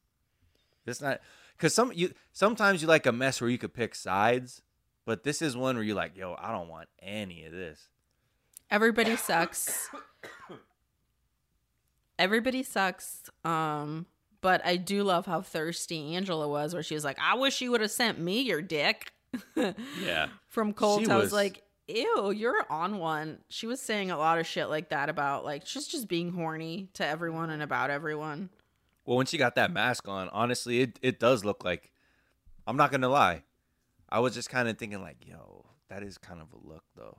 It's not because some you sometimes you like a mess where you could pick sides, but this is one where you're like, yo, I don't want any of this. Everybody sucks. Everybody sucks. Um, but I do love how thirsty Angela was, where she was like, "I wish you would have sent me your dick." Yeah. From Colt, I was was- like, "Ew, you're on one." She was saying a lot of shit like that about like she's just being horny to everyone and about everyone. Well, when she got that mask on, honestly, it, it does look like. I'm not gonna lie, I was just kind of thinking like, yo, that is kind of a look though.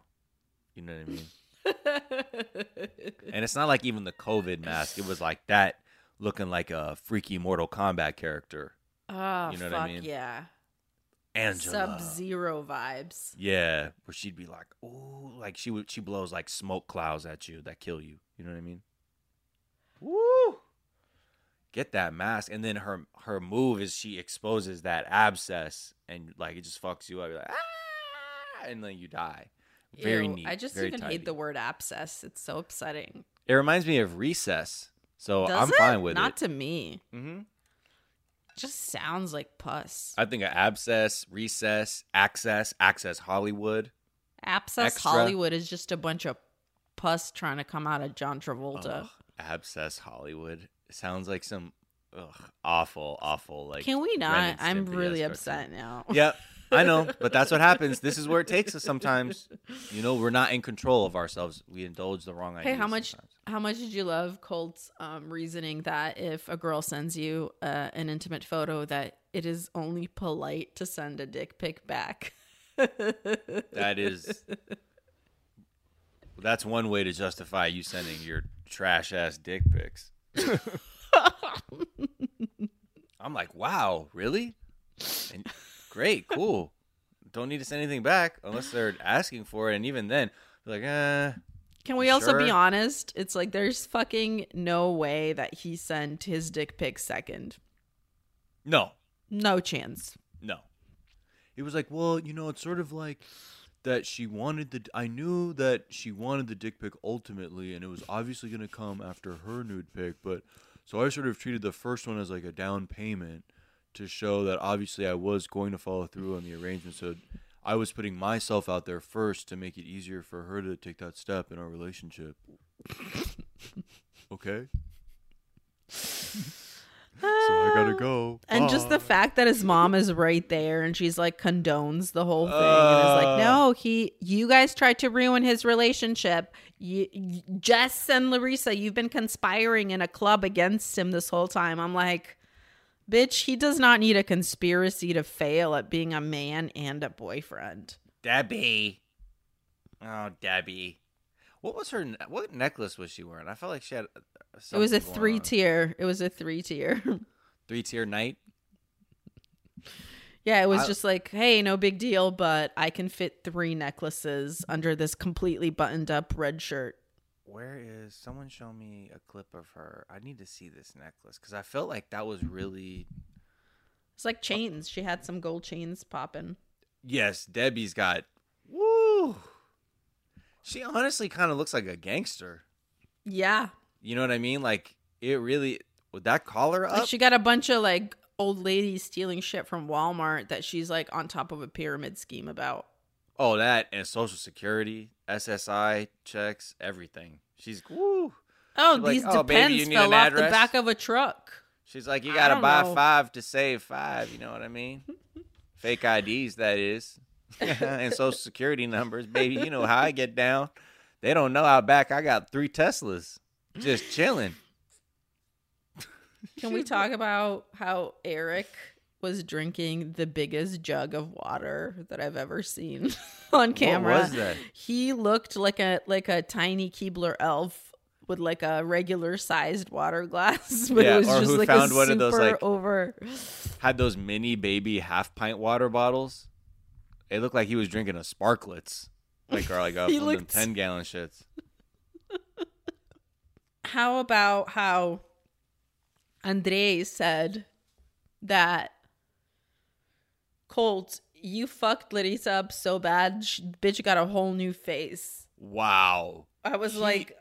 You know what I mean? and it's not like even the COVID mask. It was like that, looking like a freaky Mortal Kombat character. Oh, You know fuck what I mean? yeah. Angela. Sub Zero vibes. Yeah, where she'd be like, "Ooh," like she would she blows like smoke clouds at you that kill you. You know what I mean? Woo! Get that mask, and then her her move is she exposes that abscess, and like it just fucks you up. You're like ah, and then you die. Very Ew, neat. I just even tidy. hate the word abscess. It's so upsetting. It reminds me of recess, so Does I'm it? fine with Not it. Not to me. Mm-hmm. just sounds like pus. I think of abscess, recess, access, access Hollywood. Abscess Extra. Hollywood is just a bunch of pus trying to come out of John Travolta. Abscess Hollywood. Sounds like some ugh, awful, awful like. Can we not? I'm really upset now. Yep, I know, but that's what happens. This is where it takes us sometimes. You know, we're not in control of ourselves. We indulge the wrong Hey, how much? sometimes. How much did you love Colt's um, reasoning that if a girl sends you uh, an intimate photo, that it is only polite to send a dick pic back? That is. That's one way to justify you sending your trash ass dick pics. I'm like, wow, really? And great, cool. Don't need to send anything back unless they're asking for it, and even then, they're like, eh. Can we also be honest? It's like there's fucking no way that he sent his dick pic second. No, No chance. no. He was like, well, you know, it's sort of like that she wanted the. I knew that she wanted the dick pic ultimately, and it was obviously going to come after her nude pic, but so I sort of treated the first one as like a down payment to show that obviously I was going to follow through on the arrangement. So I was putting myself out there first to make it easier for her to take that step in our relationship. okay. So I gotta go. And just the fact that his mom is right there and she's like condones the whole thing and is like, Uh. no, he, you guys tried to ruin his relationship. You, y- Jess and Larissa, you've been conspiring in a club against him this whole time. I'm like, bitch, he does not need a conspiracy to fail at being a man and a boyfriend. Debbie. Oh, Debbie. What was her? ne- What necklace was she wearing? I felt like she had. uh, it was a three tier. It was a three tier. three tier night. Yeah, it was I- just like, hey, no big deal, but I can fit three necklaces under this completely buttoned up red shirt. Where is someone? Show me a clip of her. I need to see this necklace because I felt like that was really. It's like chains. She had some gold chains popping. Yes, Debbie's got. Woo. She honestly kind of looks like a gangster. Yeah. You know what I mean? Like it really. Would that collar Like up? she got a bunch of like old ladies stealing shit from Walmart that she's like on top of a pyramid scheme about. Oh, that and Social Security, SSI checks, everything. She's woo. Oh, She's like, these "Oh, baby, you depends need fell off the back of a truck. She's like, you gotta buy know. five to save five. You know what I mean? Fake IDs, that is, and Social Security numbers, baby. You know how I get down. They don't know how back I got three Teslas just chilling. Can we talk about how Eric was drinking the biggest jug of water that I've ever seen on camera? was that? He looked like a like a tiny Keebler elf with like a regular sized water glass, but Yeah, it was or just who like found a one of those, like- over. Had those mini baby half pint water bottles. It looked like he was drinking a Sparklets, like or like a He them looked- ten gallon shits. How about how Andrei said that Colt, you fucked Larissa up so bad, sh- bitch got a whole new face. Wow. I was like,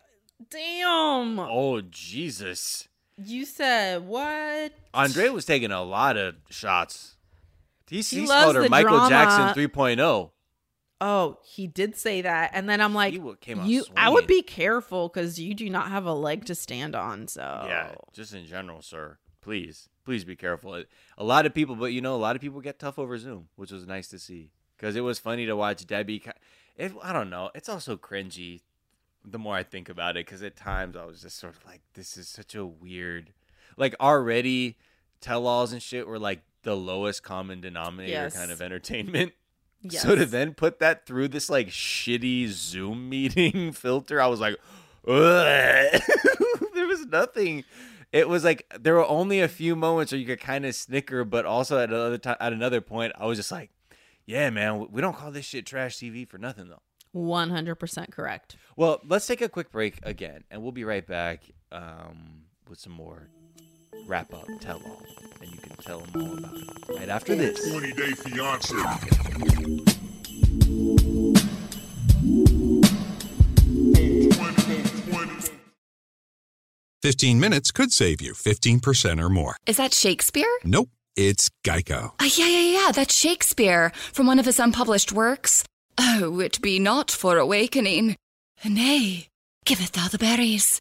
damn. Oh Jesus. You said what? Andrei was taking a lot of shots. He, He called her the Michael drama. Jackson 3.0. Oh, he did say that, and then I'm like, He wa- came you. I would be careful because you do not have a leg to stand on. So Yeah, just in general, sir. Please, please be careful. A lot of people, but you know, a lot of people get tough over Zoom, which was nice to see because it was funny to watch Debbie. It, I don't know. It's also cringy. The more I think about it, because at times I was just sort of like, "This is such a weird." Like already, tell-alls and shit were like the lowest common denominator Yes. kind of entertainment. Yes. So to then put that through this like shitty Zoom meeting filter, I was like, there was nothing. It was like there were only a few moments where you could kind of snicker, but also at another time, at another point, I was just like, "Yeah, man, we don't call this shit trash TV for nothing, though." one hundred percent correct. Well, let's take a quick break again, and we'll be right back um, with some more wrap up, tell all, and you can tell them all about it right after this. 20 Day Fiance. 15 minutes could save you 15% or more. Is that Shakespeare? Nope. it's Geico. Uh, yeah, yeah, yeah, that's Shakespeare from one of his unpublished works. Oh, it be not for awakening. Nay, giveth thou the berries.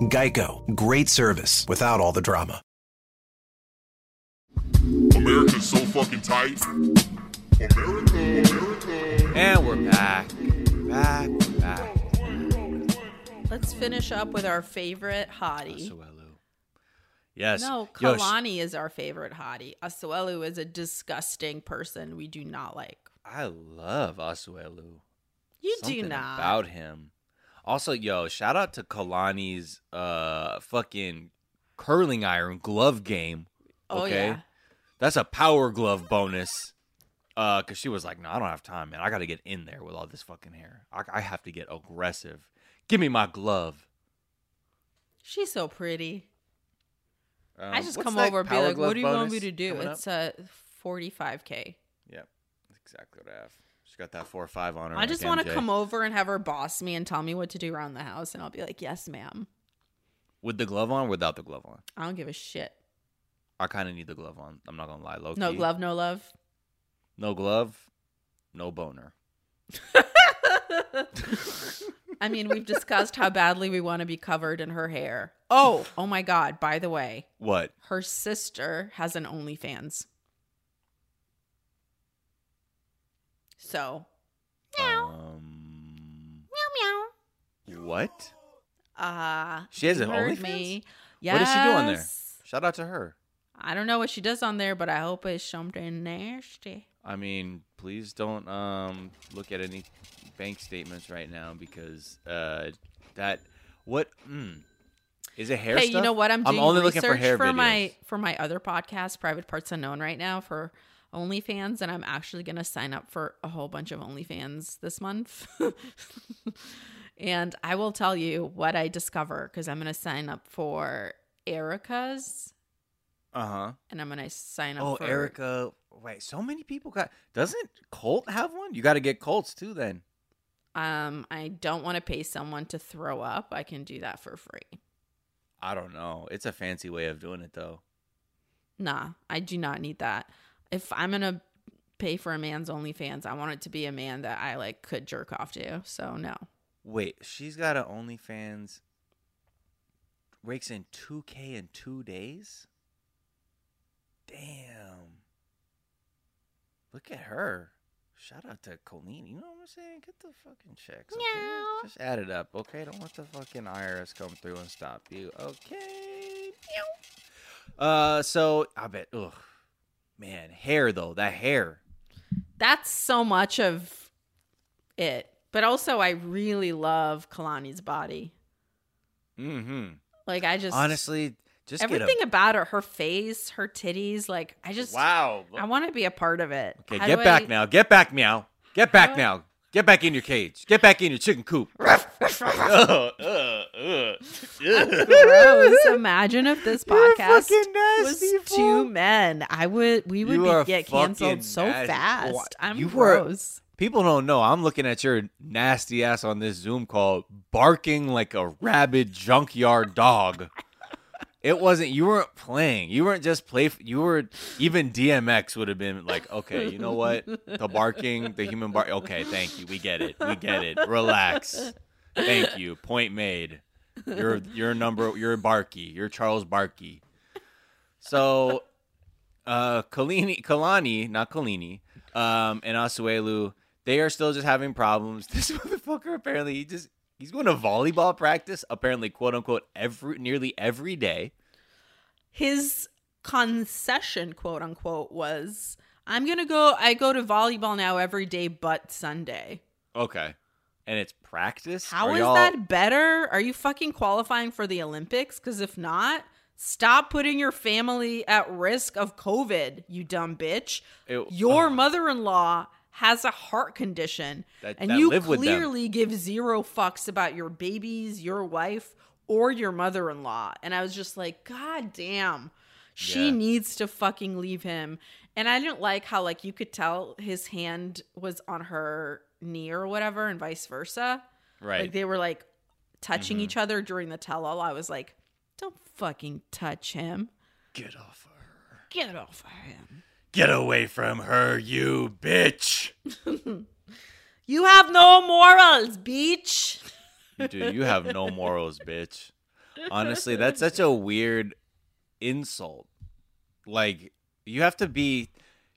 Geico. Great service without all the drama. America's so fucking tight. America, America. And we're back. Back, back. Let's finish up with our favorite hottie. Asuelu. Yes. No, Yo, sh- Kalani is our favorite hottie. Asuelu is a disgusting person we do not like. I love Asuelu. You Something do not. about him. Also, yo, shout out to Kalani's uh fucking curling iron glove game. Oh, Okay. yeah. That's a power glove bonus. Uh, cause she was like, no, I don't have time, man. I gotta get in there with all this fucking hair. I, I have to get aggressive. Give me my glove. She's so pretty. I Um, just come over and be like, "What do you want me to do?" It's uh, 45k. Yep, that's exactly what I have. Got that four or five on her. I like just want to come over and have her boss me and tell me what to do around the house, and I'll be like, "Yes, ma'am." with the glove on, or without the glove on. I don't give a shit. I kind of need the glove on. I'm not gonna lie. Low No key. glove, no love. No glove. No boner. I mean, we've discussed how badly we want to be covered in her hair. Oh, oh my God! By the way, What? her sister has an OnlyFans. So, Um, meow meow. what? Uh She has an OnlyFans? me. What does she do on there? Shout out to her. I don't know what she does on there, but I hope it's something nasty. I mean, please don't um look at any bank statements right now because uh that what mm, is it hair hey, you know what? I'm doing only looking for hair for videos. my for my other podcast, Private Parts Unknown, right now for OnlyFans, and I'm actually gonna sign up for a whole bunch of OnlyFans this month. and I will tell you what I discover because I'm gonna sign up for Erica's, Uh-huh. and I'm gonna sign up Oh, for Erica. Wait, so many people got Doesn't Colt have one? You got to get Colts too then. Um, I don't want to pay someone to throw up. I can do that for free. I don't know. It's a fancy way of doing it though. Nah, I do not need that. If I'm gonna pay for a man's OnlyFans, I want it to be a man that I like could jerk off to. So no. Wait, she's got an OnlyFans. Rakes in 2K in two days? Damn. Look at her. Shout out to Colleen. You know what I'm saying? Get the fucking checks. Okay? Just add it up, okay? Don't let the fucking IRS come through and stop you. Okay. Uh so I bet ugh. Man, hair though, that hair. That's so much of it. But also I really love Kalani's body. Mm-hmm. Like I just Honestly, just get a- everything about her, her face, her titties, like I just Wow. I want to be a part of it. Okay, How get back I- now. Get back meow. Get back do I- now. Get back in your cage. Get back in your chicken coop. Ugh, ugh, ugh. Gross. Imagine if this podcast was two men. I would we would be, get canceled so nasty. fast. What? I'm You were- gross. People don't know. I'm looking at your nasty ass on this Zoom call, barking like a rabid junkyard dog. It wasn't. You weren't playing. You weren't just play. You were even DMX would have been like, okay, you know what? The barking, the human bark. Okay, thank you. We get it. We get it. Relax. Thank you. Point made. You're you're number. You're Barky. You're Charles Barky. So, uh, Kalini, Kalani, not Kalini, um, and Asuelu, they are still just having problems. This motherfucker apparently he just he's going to volleyball practice apparently quote unquote every nearly every day. His concession, quote unquote, was I'm gonna go. I go to volleyball now every day, but Sunday. Okay. And it's practice. How Are is y'all- that better? Are you fucking qualifying for the Olympics? Because if not, stop putting your family at risk of COVID, you dumb bitch. Ew. Your mother in law has a heart condition, That- and that you clearly give zero fucks about your babies, your wife, or your mother in law. And I was just like, God damn. She Yeah. needs to fucking leave him. And I didn't like how like you could tell his hand was on her knee or whatever and vice versa. Right. Like they were like touching Mhm. each other during the tell all. I was like, don't fucking touch him. Get off of her. Get off of him. Get away from her, you bitch. You have no morals, beach. Dude, you have no morals, bitch. Honestly, that's such a weird insult. Like, you have to be,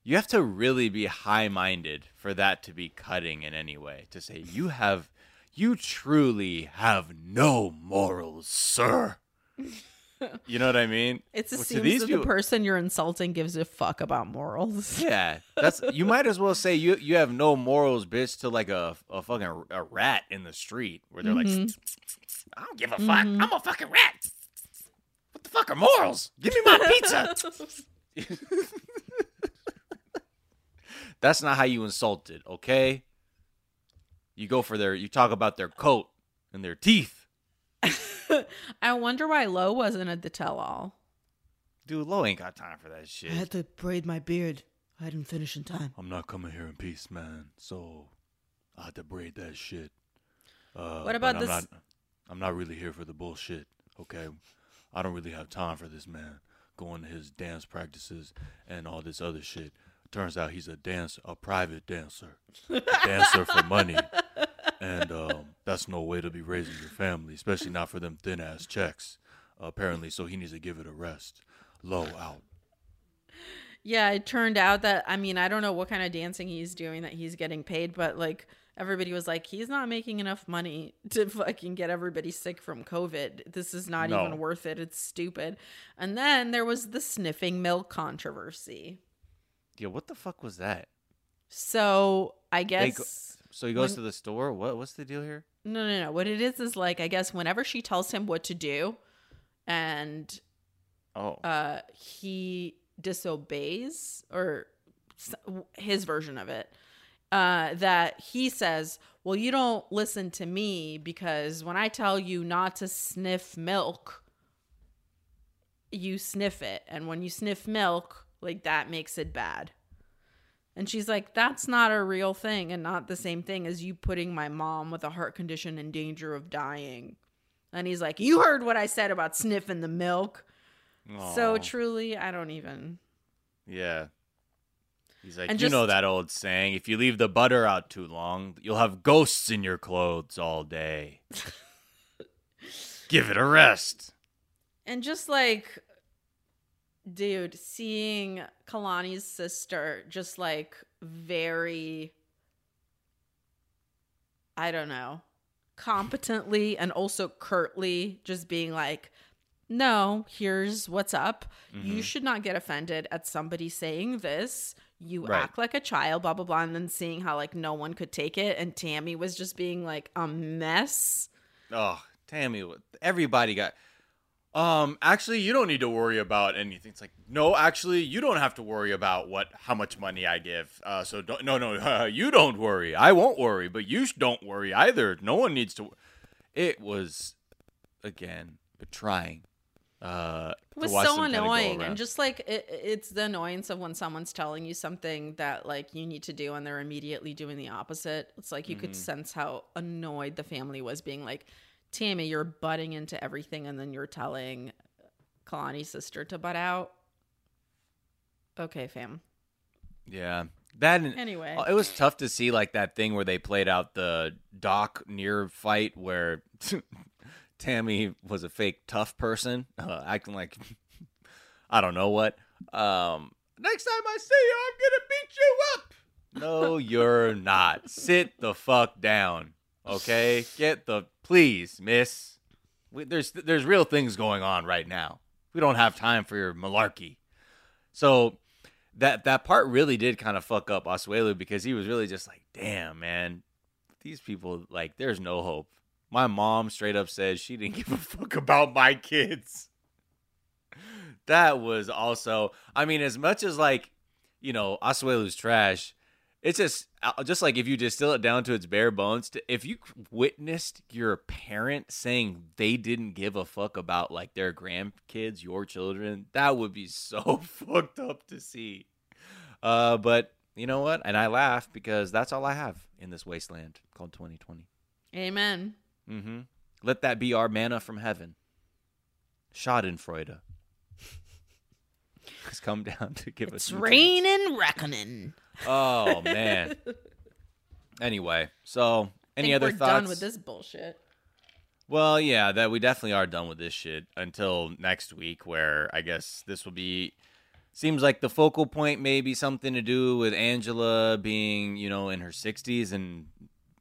you have to really be high minded for that to be cutting in any way. To say, you have, you truly have no morals, sir. You know what I mean? It's Well, to these that the person you're insulting gives a fuck about morals. Yeah, that's you might as well say you you have no morals, bitch, to like a a fucking a rat in the street where they're Mhm. like, I don't give a fuck, I'm a fucking rat. What the fuck are morals? Give me my pizza. That's not how you insult it, okay? You go for their, you talk about their coat and their teeth. I wonder why Lo wasn't at the tell all. Dude, Lo ain't got time for that shit. I had to braid my beard. I didn't finish in time. I'm not coming here in peace, man. So I had to braid that shit. Uh, What but about I'm this- Not, I'm not really here for the bullshit. Okay, I don't really have time for this man going to his dance practices and all this other shit. Turns out he's a dance, a private dancer, a dancer for money, and um, that's no way to be raising your family, especially not for them thin ass checks. apparently, so he needs to give it a rest. Low out. Yeah, it turned out that I mean, I don't know what kind of dancing he's doing that he's getting paid, but like everybody was like, he's not making enough money to fucking get everybody sick from COVID. This is not No. even worth it. It's stupid. And then there was the sniffing milk controversy. Yeah, what the fuck was that? So I guess go- so he goes when- to the store. What what's the deal here? No, no, no. What it is is like I guess whenever she tells him what to do, and Oh. uh, he disobeys or his version of it. Uh, that he says, "Well, you don't listen to me because when I tell you not to sniff milk, you sniff it, and when you sniff milk, like that makes it bad." And she's like, that's not a real thing and not the same thing as you putting my mom with a heart condition in danger of dying. And he's like, You heard what I said about sniffing the milk. So truly, I don't even. Yeah. He's like, And you know that old saying: if you leave the butter out too long, you'll have ghosts in your clothes all day. Give it a rest. And just like, dude, seeing Kalani's sister just like very, I don't know, competently and also curtly just being like, no, here's what's up. You Mhm. should not get offended at somebody saying this. You Right. act like a child, blah, blah, blah. And then seeing how like no one could take it. And Tammy was just being like a mess. Oh, Tammy, everybody got. Um, actually, you don't need to worry about anything. It's like, no, actually, you don't have to worry about what how much money I give. Uh, so don't, no, no, you don't worry. I won't worry, but you don't worry either. No one needs to. It was, again, trying. Uh, It was so them kinda go annoying and just like it, it's the annoyance of when someone's telling you something that like you need to do and they're immediately doing the opposite it's like you could Mhm. sense how annoyed the family was being like tammy you're butting into everything and then you're telling kalani's sister to butt out okay fam Yeah. That Anyway. uh, it was tough to see like that thing where they played out the Doc near fight where Tammy was a fake tough person, uh, acting like I don't know what. Um, next time I see you, I'm gonna beat you up. No, you're not. Sit the fuck down, okay? Get the please, Miss. We, there's there's real things going on right now. We don't have time for your malarkey. So that that part really did kind of fuck up Asuelu because he was really just like, damn, man, these people like, there's no hope. My mom straight up said she didn't give a fuck about my kids. That was also, I mean, as much as like, you know, Asuelu's trash. It's just uh, just like if you distill it down to its bare bones. If you witnessed your parent saying they didn't give a fuck about like their grandkids, your children, that would be so fucked up to see. Uh, but you know what? And I laugh because that's all I have in this wasteland called 2020. Amen. Mm-hmm. Let that be our manna from heaven. Schadenfreude has come down to give It's us raining reckoning. Oh man. anyway, so any other we're thoughts? done with this bullshit. Well, yeah, that we definitely are done with this shit until next week, where I guess this will be. Seems like the focal point may be something to do with Angela being, you know, in her sixties, and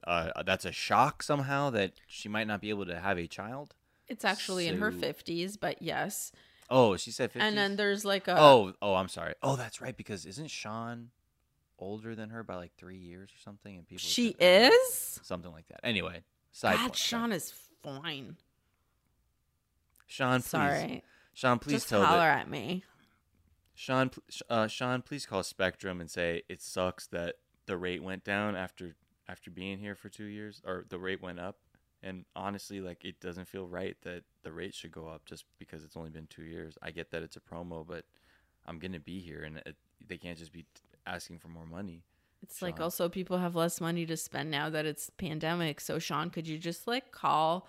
uh, that's a shock somehow that she might not be able to have a child. It's actually in her 50s, but yes. Oh, she said 50s? And then there's like a oh, oh, I'm sorry. Oh, that's right, because isn't Shaun older than her by like three years or something? And people She is? something like that. Anyway, side God, point. Shaun is fine. Shaun, please. Sorry. Shaun, please Just tell holler the, at me. Shaun, uh, Shaun, please call Spectrum and say it sucks that the rate went down after after being here for two years, or the rate went up. And honestly, like it doesn't feel right that the rate should go up just because it's only been two years. I get that it's a promo, but I'm gonna be here, and it, they can't just be asking for more money. It's like also people have less money to spend now that it's pandemic. So Shaun, could you just like call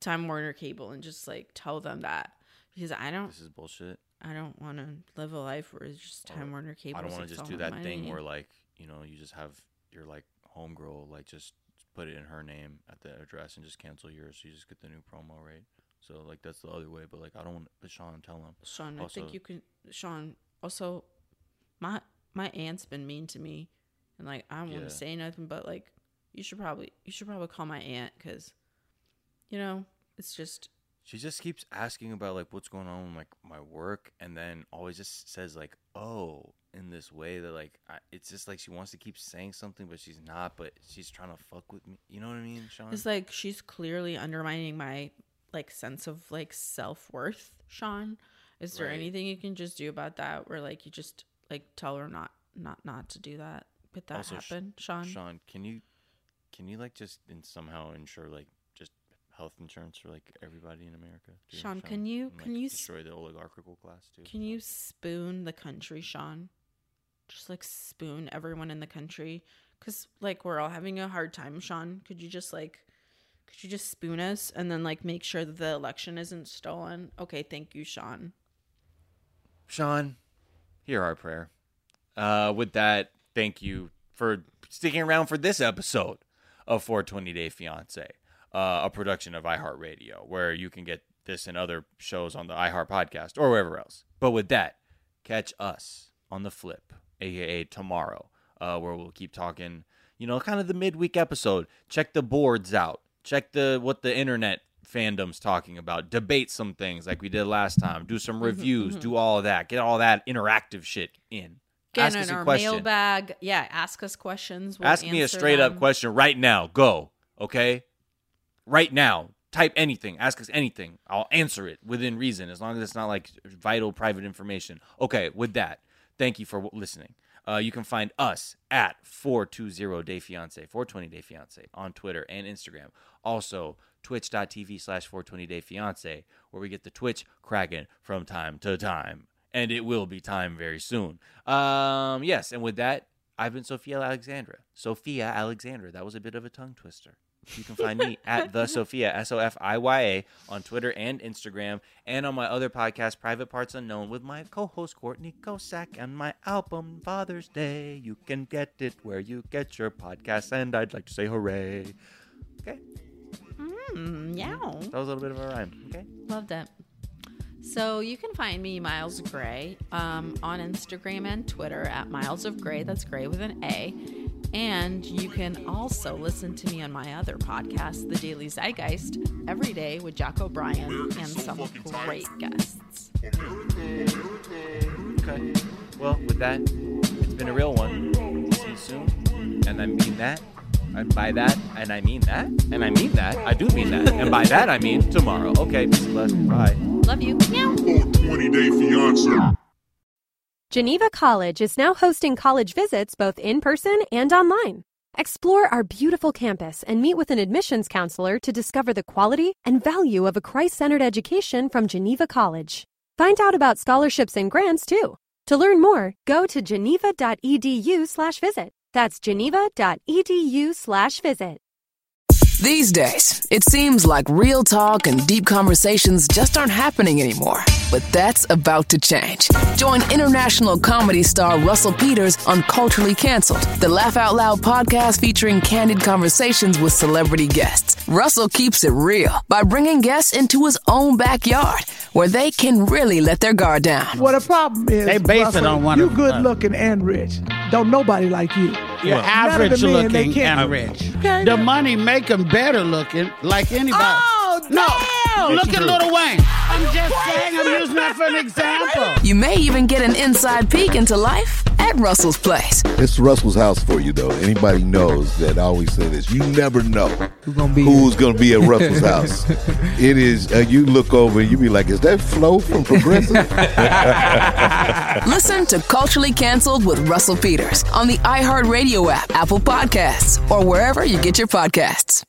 Time Warner Cable and just like tell them that? Because I don't This is bullshit. I don't want to live a life where it's just Time Warner Cable. I don't want to just do that thing where like you know you just have your like homegirl like just put it in her name at the address and just cancel yours. So you just get the new promo rate. So like that's the other way. But like I don't want. But Shaun, tell him. Shaun, I think you can. Shaun, also, my my aunt's been mean to me, and like I don't want Yeah. to say nothing, but like you should probably you should probably call my aunt because, you know, it's just She just keeps asking about like what's going on with like my work, and then always just says like oh in this way that like I, it's just like she wants to keep saying something, but she's not. But she's trying to fuck with me. You know what I mean, Shaun? it's like she's clearly undermining my like sense of like self worth. Shaun, is there Right. anything you can just do about that? Where like you just like tell her not not not to do that, but that Also, Sh- happen, Shaun. Shaun, can you can you like just in somehow ensure like just health insurance for like everybody in America? too, Shaun, can you- And, can you s- destroy the oligarchical class too? Can you spoon the country, Shaun? Just like spoon everyone in the country. Cause like we're all having a hard time, Shaun. Could you just like, could you just spoon us and then like make sure that the election isn't stolen? Okay, thank you, Shaun. Shaun, hear our prayer. Uh, with that, thank you for sticking around for this episode of 420 Day Fiance, uh, a production of iHeartRadio, where you can get this and other shows on the iHeart podcast or wherever else. But with that, catch us on the flip, aka tomorrow, uh, where we'll keep talking. You know, kind of the midweek episode. Check the boards out. Check the what the internet fandom's talking about. Debate some things like we did last time. Do some reviews. mhm. Do all of that. Get all that interactive shit in. Get Ask in us a our mailbag. Yeah, ask us questions. We'll Ask me a straight up question right now. Go. Okay? Right now. Type anything. Ask us anything. I'll answer it within reason as long as it's not like vital private information. Okay, with that, thank you for listening. Uh, you can find us at 420 Day Fiance, 420 Day Fiance on Twitter and Instagram. Also, twitch.tv slash 420 Day Fiance, where we get the Twitch cracking from time to time. And it will be time very soon. Um, yes, and with that, I've been Sophia Alexandra. Sophia Alexandra. That was a bit of a tongue twister. You can find me at the Sophia S O F I Y A on Twitter and Instagram, and on my other podcast, Private Parts Unknown, with my co-host Courtney Kosak and my album Father's Day. You can get it where you get your podcasts, and I'd like to say hooray! Okay, Mm, yeah. that was a little bit of a rhyme. Okay, Loved it. So you can find me, Miles Gray, um, on Instagram and Twitter at Miles of Gray. That's Gray with an A. And you can also listen to me on my other podcast, The Daily Zeitgeist, every day with Jack O'Brien and some great guests. okay. Well, with that, it's been a real one. See you soon. And I mean that. And by that, and I mean that, and I mean that, I do mean that. And by that, I mean tomorrow. Okay, peace and blessings. Bye. Love you. Meow. 20 Day Fiance. Geneva College is now hosting college visits both in person and online. Explore our beautiful campus and meet with an admissions counselor to discover the quality and value of a Christ centered education from Geneva College. Find out about scholarships and grants too. To learn more, go to geneva.edu slash visit. That's geneva.edu slash visit. These days, it seems like real talk and deep conversations just aren't happening anymore. But that's about to change. Join international comedy star Russell Peters on Culturally Cancelled, the Laugh Out Loud podcast featuring candid conversations with celebrity guests. Russell keeps it real by bringing guests into his own backyard where they can really let their guard down. Well, the problem is They base it on one You of- good looking and rich. Don't nobody like you. You're None of average the they looking can't- and rich. The money make them better looking, like anybody. Oh, no, damn! look at true. Lil Wayne. I'm just saying, I'm using that for an example. You may even get an inside peek into life at Russell's Place. It's Russell's house for you, though. Anybody knows that I always say this. You never know who's gonna be, who's gonna be at Russell's house. It is. Uh, you look over and you be like, "Is that Flo from Progressive?" Listen to Culturally Cancelled with Russell Peters on the iHeartRadio app, Apple Podcasts, or wherever you get your podcasts.